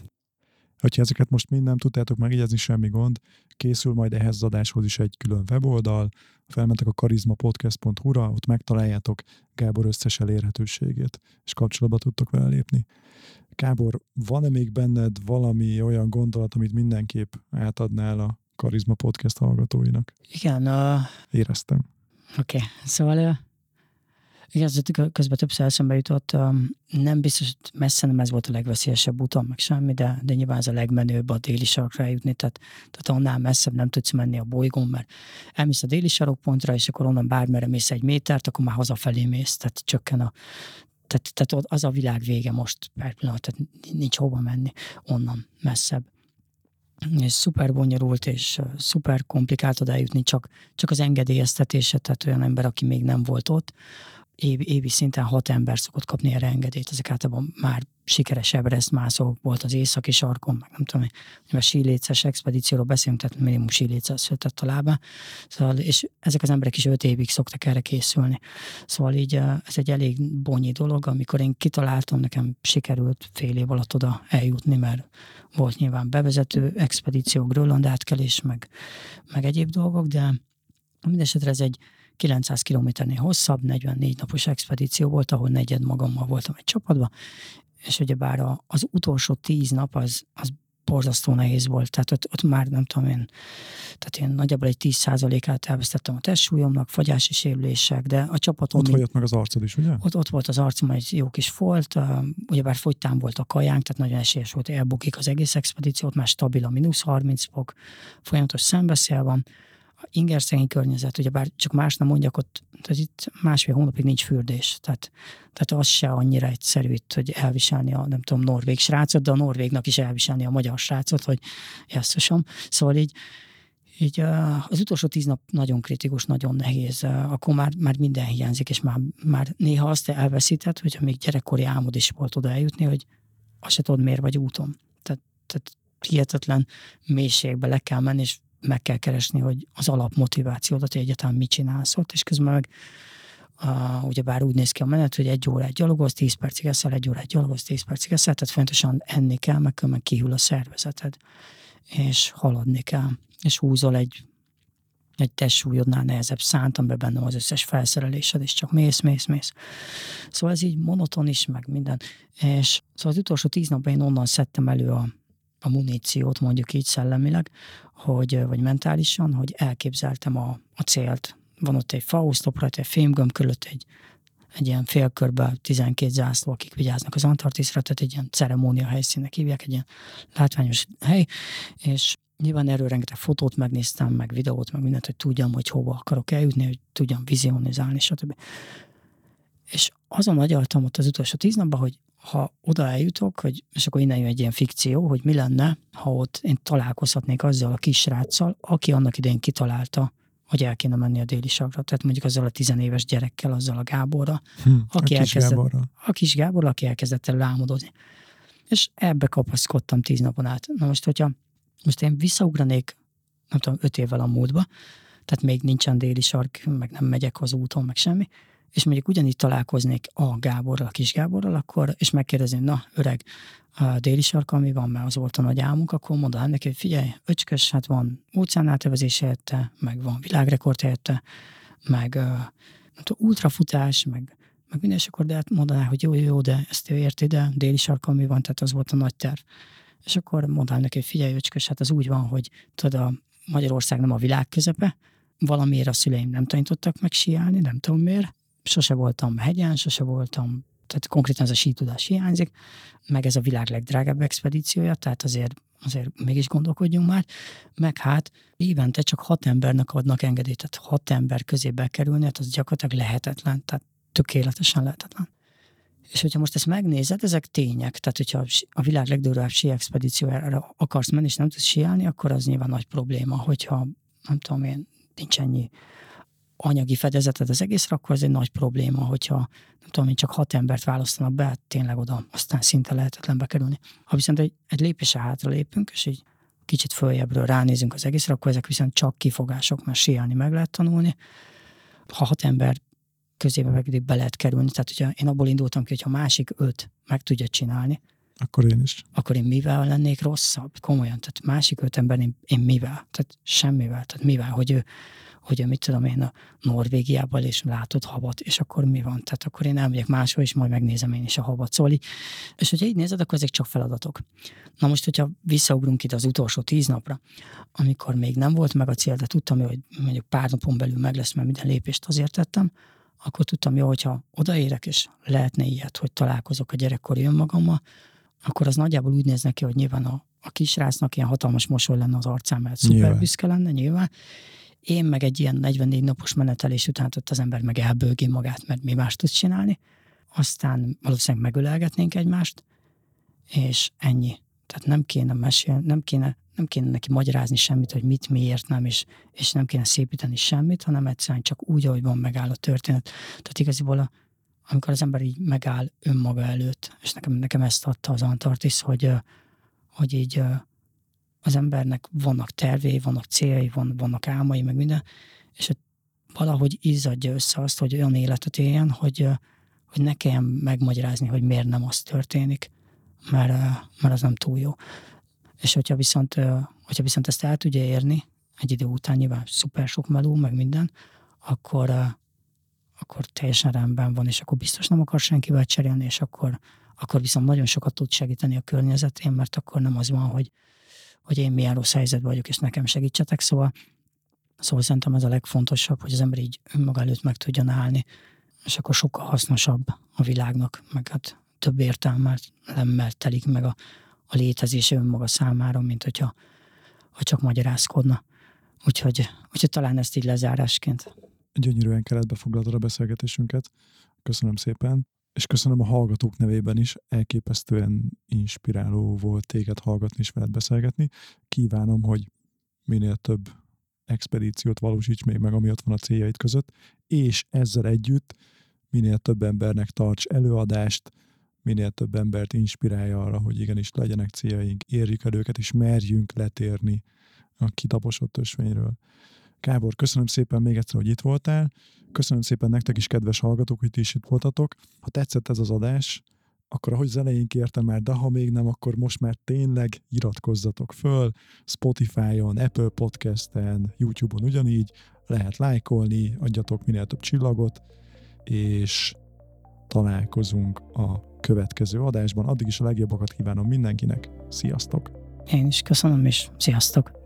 Hogyha ezeket most mind nem tudtátok megjegyezni, semmi gond, készül majd ehhez az adáshoz is egy külön weboldal, felmentek a karizmapodcast.hu-ra, ott megtaláljátok Gábor összes elérhetőségét, és kapcsolatba tudtok vele lépni. Gábor, van-e még benned valami olyan gondolat, amit mindenképp átadnál a Karizma Podcast hallgatóinak? Igen. Uh... Éreztem. Oké, okay. szóval uh, igen, ez közben többször eszembe jutott. Nem biztos, hogy messze nem ez volt a legveszélyesebb úton, meg semmi, de, de nyilván ez a legmenőbb a déli sarokra jutni, tehát, tehát annál messzebb nem tudsz menni a bolygón, mert elmész a déli sarokpontra, és akkor onnan bármerre mész egy métert, akkor már hazafelé mész, tehát csökken a tehát, tehát az a világ vége most per pillanat, tehát nincs hova menni onnan messzebb és szuper bonyolult, és szuper komplikált oda eljutni, csak, csak az engedélyeztetése, tehát olyan ember, aki még nem volt ott, évi, évi szinten hat ember szokott kapni erre engedélyt, ezek általában már sikeres Everest mászók volt az északi sarkon, meg nem tudom, a síléces expedícióról beszélünk, tehát minimum síléces született a lába, szóval, és ezek az emberek is öt évig szoktak erre készülni. Szóval így ez egy elég bonyi dolog, amikor én kitaláltam, nekem sikerült fél év alatt oda eljutni, mert volt nyilván bevezető expedíció, Grönland átkelés, meg, meg egyéb dolgok, de mindesetre ez egy 900 kilométernél hosszabb, 44 napos expedíció volt, ahol negyed magammal voltam egy csapatban, és ugyebár az utolsó tíz nap az, az borzasztó nehéz volt, tehát ott, ott már nem tudom én, tehát én nagyjából egy 10%-át elvesztettem a testsúlyomnak, fagyási sérülések, de a csapatom... Ott volt meg az arcod is, ugye? Ott, ott volt az arcom, egy jó kis folt, uh, ugyebár fogytán volt a kajánk, tehát nagyon esélyes volt, elbukik az egész expedíciót, már stabil a mínusz 30 fok, folyamatos szembeszél van, ingerszegény környezet, ugye bár csak más nem mondjak, ott tehát itt másfél hónapig nincs fürdés, tehát, tehát az se annyira egyszerű itt, hogy elviselni a, nem tudom, norvég srácot, de a norvégnak is elviselni a magyar srácot, hogy jesszusom. Szóval így, így az utolsó tíz nap nagyon kritikus, nagyon nehéz, akkor már, már minden hiányzik, és már, már néha azt elveszített, hogy még gyerekkori álmod is volt oda eljutni, hogy azt se tudod, miért vagy úton. Tehát, tehát hihetetlen mélységbe le kell menni, és meg kell keresni, hogy az alapmotivációdat, hogy egyáltalán mit csinálsz ott, és közben meg uh, ugyebár úgy néz ki a menet, hogy egy órát gyalogolsz, 10 percig eszel, egy órát gyalogolsz, 10 percig eszel, tehát fontosan enni kell, meg különben kihűl a szervezeted, és haladni kell, és húzol egy egy testsúlyodnál nehezebb szánt, amiben benne az összes felszerelésed, és csak mész, mész, mész. Szóval ez így monoton is, meg minden. És szóval az utolsó tíz napban én onnan szedtem elő a, a muníciót, mondjuk így szellemileg, hogy, vagy mentálisan, hogy elképzeltem a, a célt. Van ott egy fausztop rajta, egy fémgömb körülött egy, egy ilyen félkörben 12 zászló, akik vigyáznak az Antarktiszra, tehát egy ilyen ceremónia helyszínnek hívják, egy ilyen látványos hely, és nyilván erről rengeteg fotót megnéztem, meg videót, meg mindent, hogy tudjam, hogy hova akarok eljutni, hogy tudjam vizionizálni, stb. És azon agyaltam ott az utolsó tíz napban, hogy ha oda eljutok, hogy, és akkor innen jön egy ilyen fikció, hogy mi lenne, ha ott én találkozhatnék azzal a kisráccal, aki annak idején kitalálta, hogy el kéne menni a déli sagra. Tehát mondjuk azzal a tizenéves gyerekkel, azzal a Gáborra, Hm, aki a kis elkezdett, Gáborra. a kis Gábor, aki elkezdett el álmodozni. És ebbe kapaszkodtam tíz napon át. Na most, hogyha most én visszaugranék, nem tudom, öt évvel a múltba, tehát még nincsen déli sark, meg nem megyek az úton, meg semmi, és mondjuk ugyanígy találkoznék a Gáborral, a kis Gáborral, akkor, és megkérdezném, na, öreg, a déli sarka, mi van, mert az volt a nagy álmunk, akkor mondanám neki, hogy figyelj, öcskös, hát van óceánátövezés helyette, meg van világrekord helyette, meg uh, ultrafutás, meg, meg minden, és akkor de hát mondaná, hogy jó, jó, jó, de ezt ő érti, de déli sarkon mi van, tehát az volt a nagy terv. És akkor mondanám neki, hogy figyelj, öcskös, hát az úgy van, hogy tudod, a Magyarország nem a világ közepe, valamiért a szüleim nem tanítottak meg síelni, nem tudom miért. Sose voltam hegyen, sose voltam, tehát konkrétan ez a sítudás hiányzik, meg ez a világ legdrágább expedíciója, tehát azért, azért mégis gondolkodjunk már, meg hát évente csak hat embernek adnak engedélyt, tehát hat ember közé bekerülni, hát az gyakorlatilag lehetetlen, tehát tökéletesen lehetetlen. És hogyha most ezt megnézed, ezek tények. Tehát, hogyha a világ legdurvább sí expedíciójára akarsz menni, és nem tudsz síelni, akkor az nyilván nagy probléma. Hogyha, nem tudom én, nincs ennyi anyagi fedezeted az egészre, akkor ez egy nagy probléma, hogyha nem tudom én, csak hat embert választanak be, hát tényleg oda aztán szinte lehetetlen bekerülni. Ha viszont egy, egy lépésre hátra lépünk, és így kicsit följebbről ránézünk az egészre, akkor ezek viszont csak kifogások, mert síelni meg lehet tanulni. Ha hat ember közébe meg be lehet kerülni, tehát hogyha én abból indultam ki, hogy ha másik öt meg tudja csinálni, Akkor én is. akkor én mivel lennék rosszabb? Komolyan, tehát másik öt ember, én, én mivel? Tehát semmivel, tehát mivel, hogy ő, hogy mit tudom én, a Norvégiában és látod havat, és akkor mi van? Tehát akkor én elmegyek máshol, és majd megnézem én is a havat. Szóval így, és hogyha így nézed, akkor ezek csak feladatok. Na most, hogyha visszaugrunk itt az utolsó tíz napra, amikor még nem volt meg a cél, de tudtam, hogy mondjuk pár napon belül meg lesz, mert minden lépést azért tettem, akkor tudtam, jó, hogyha odaérek, és lehetne ilyet, hogy találkozok a gyerekkori önmagammal, akkor az nagyjából úgy néz neki, hogy nyilván a, a kisrácnak ilyen hatalmas mosoly lenne az arcán, mert szuper büszke lenne, nyilván. Én meg egy ilyen 44 napos menetelés után ott az ember meg elbőgi magát, mert mi más tud csinálni. Aztán valószínűleg megölelgetnénk egymást, és ennyi. Tehát nem kéne mesélni, nem kéne, nem kéne neki magyarázni semmit, hogy mit, miért nem, és, és nem kéne szépíteni semmit, hanem egyszerűen csak úgy, ahogy van, megáll a történet. Tehát igaziból a, amikor az ember így megáll önmaga előtt, és nekem, nekem ezt adta az Antarktisz, hogy, hogy így az embernek vannak tervei, vannak céljai, van, vannak álmai, meg minden, és hogy valahogy izzadja össze azt, hogy olyan életet éljen, hogy, hogy ne kelljen megmagyarázni, hogy miért nem az történik, mert, mert az nem túl jó. És hogyha viszont, hogyha viszont ezt el tudja érni, egy idő után nyilván szuper sok meló, meg minden, akkor, akkor teljesen rendben van, és akkor biztos nem akar senkivel cserélni, és akkor, akkor viszont nagyon sokat tud segíteni a környezetén, mert akkor nem az van, hogy, hogy én milyen rossz helyzetben vagyok, és nekem segítsetek. Szóval, szóval szerintem ez a legfontosabb, hogy az ember így önmaga előtt meg tudjon állni, és akkor sokkal hasznosabb a világnak, meg hát több értelmet lemmel telik meg a, a létezése önmaga számára, mint hogyha ha csak magyarázkodna. Úgyhogy, úgyhogy talán ezt így lezárásként. Gyönyörűen keretbe foglaltad a beszélgetésünket. Köszönöm szépen. És köszönöm a hallgatók nevében is, elképesztően inspiráló volt téged hallgatni és veled beszélgetni. Kívánom, hogy minél több expedíciót valósíts még meg, ami ott van a céljaid között, és ezzel együtt minél több embernek tarts előadást, minél több embert inspirálja arra, hogy igenis legyenek céljaink, érjük el őket, és merjünk letérni a kitaposott ösvényről. Kábor, köszönöm szépen még egyszer, hogy itt voltál. Köszönöm szépen nektek is, kedves hallgatók, hogy ti is itt voltatok. Ha tetszett ez az adás, akkor ahogy az elején kértem már, de ha még nem, akkor most már tényleg iratkozzatok föl. Spotify-on, Apple Podcast-en, YouTube-on ugyanígy. Lehet lájkolni, adjatok minél több csillagot, és találkozunk a következő adásban. Addig is a legjobbakat kívánom mindenkinek. Sziasztok! Én is köszönöm, és sziasztok!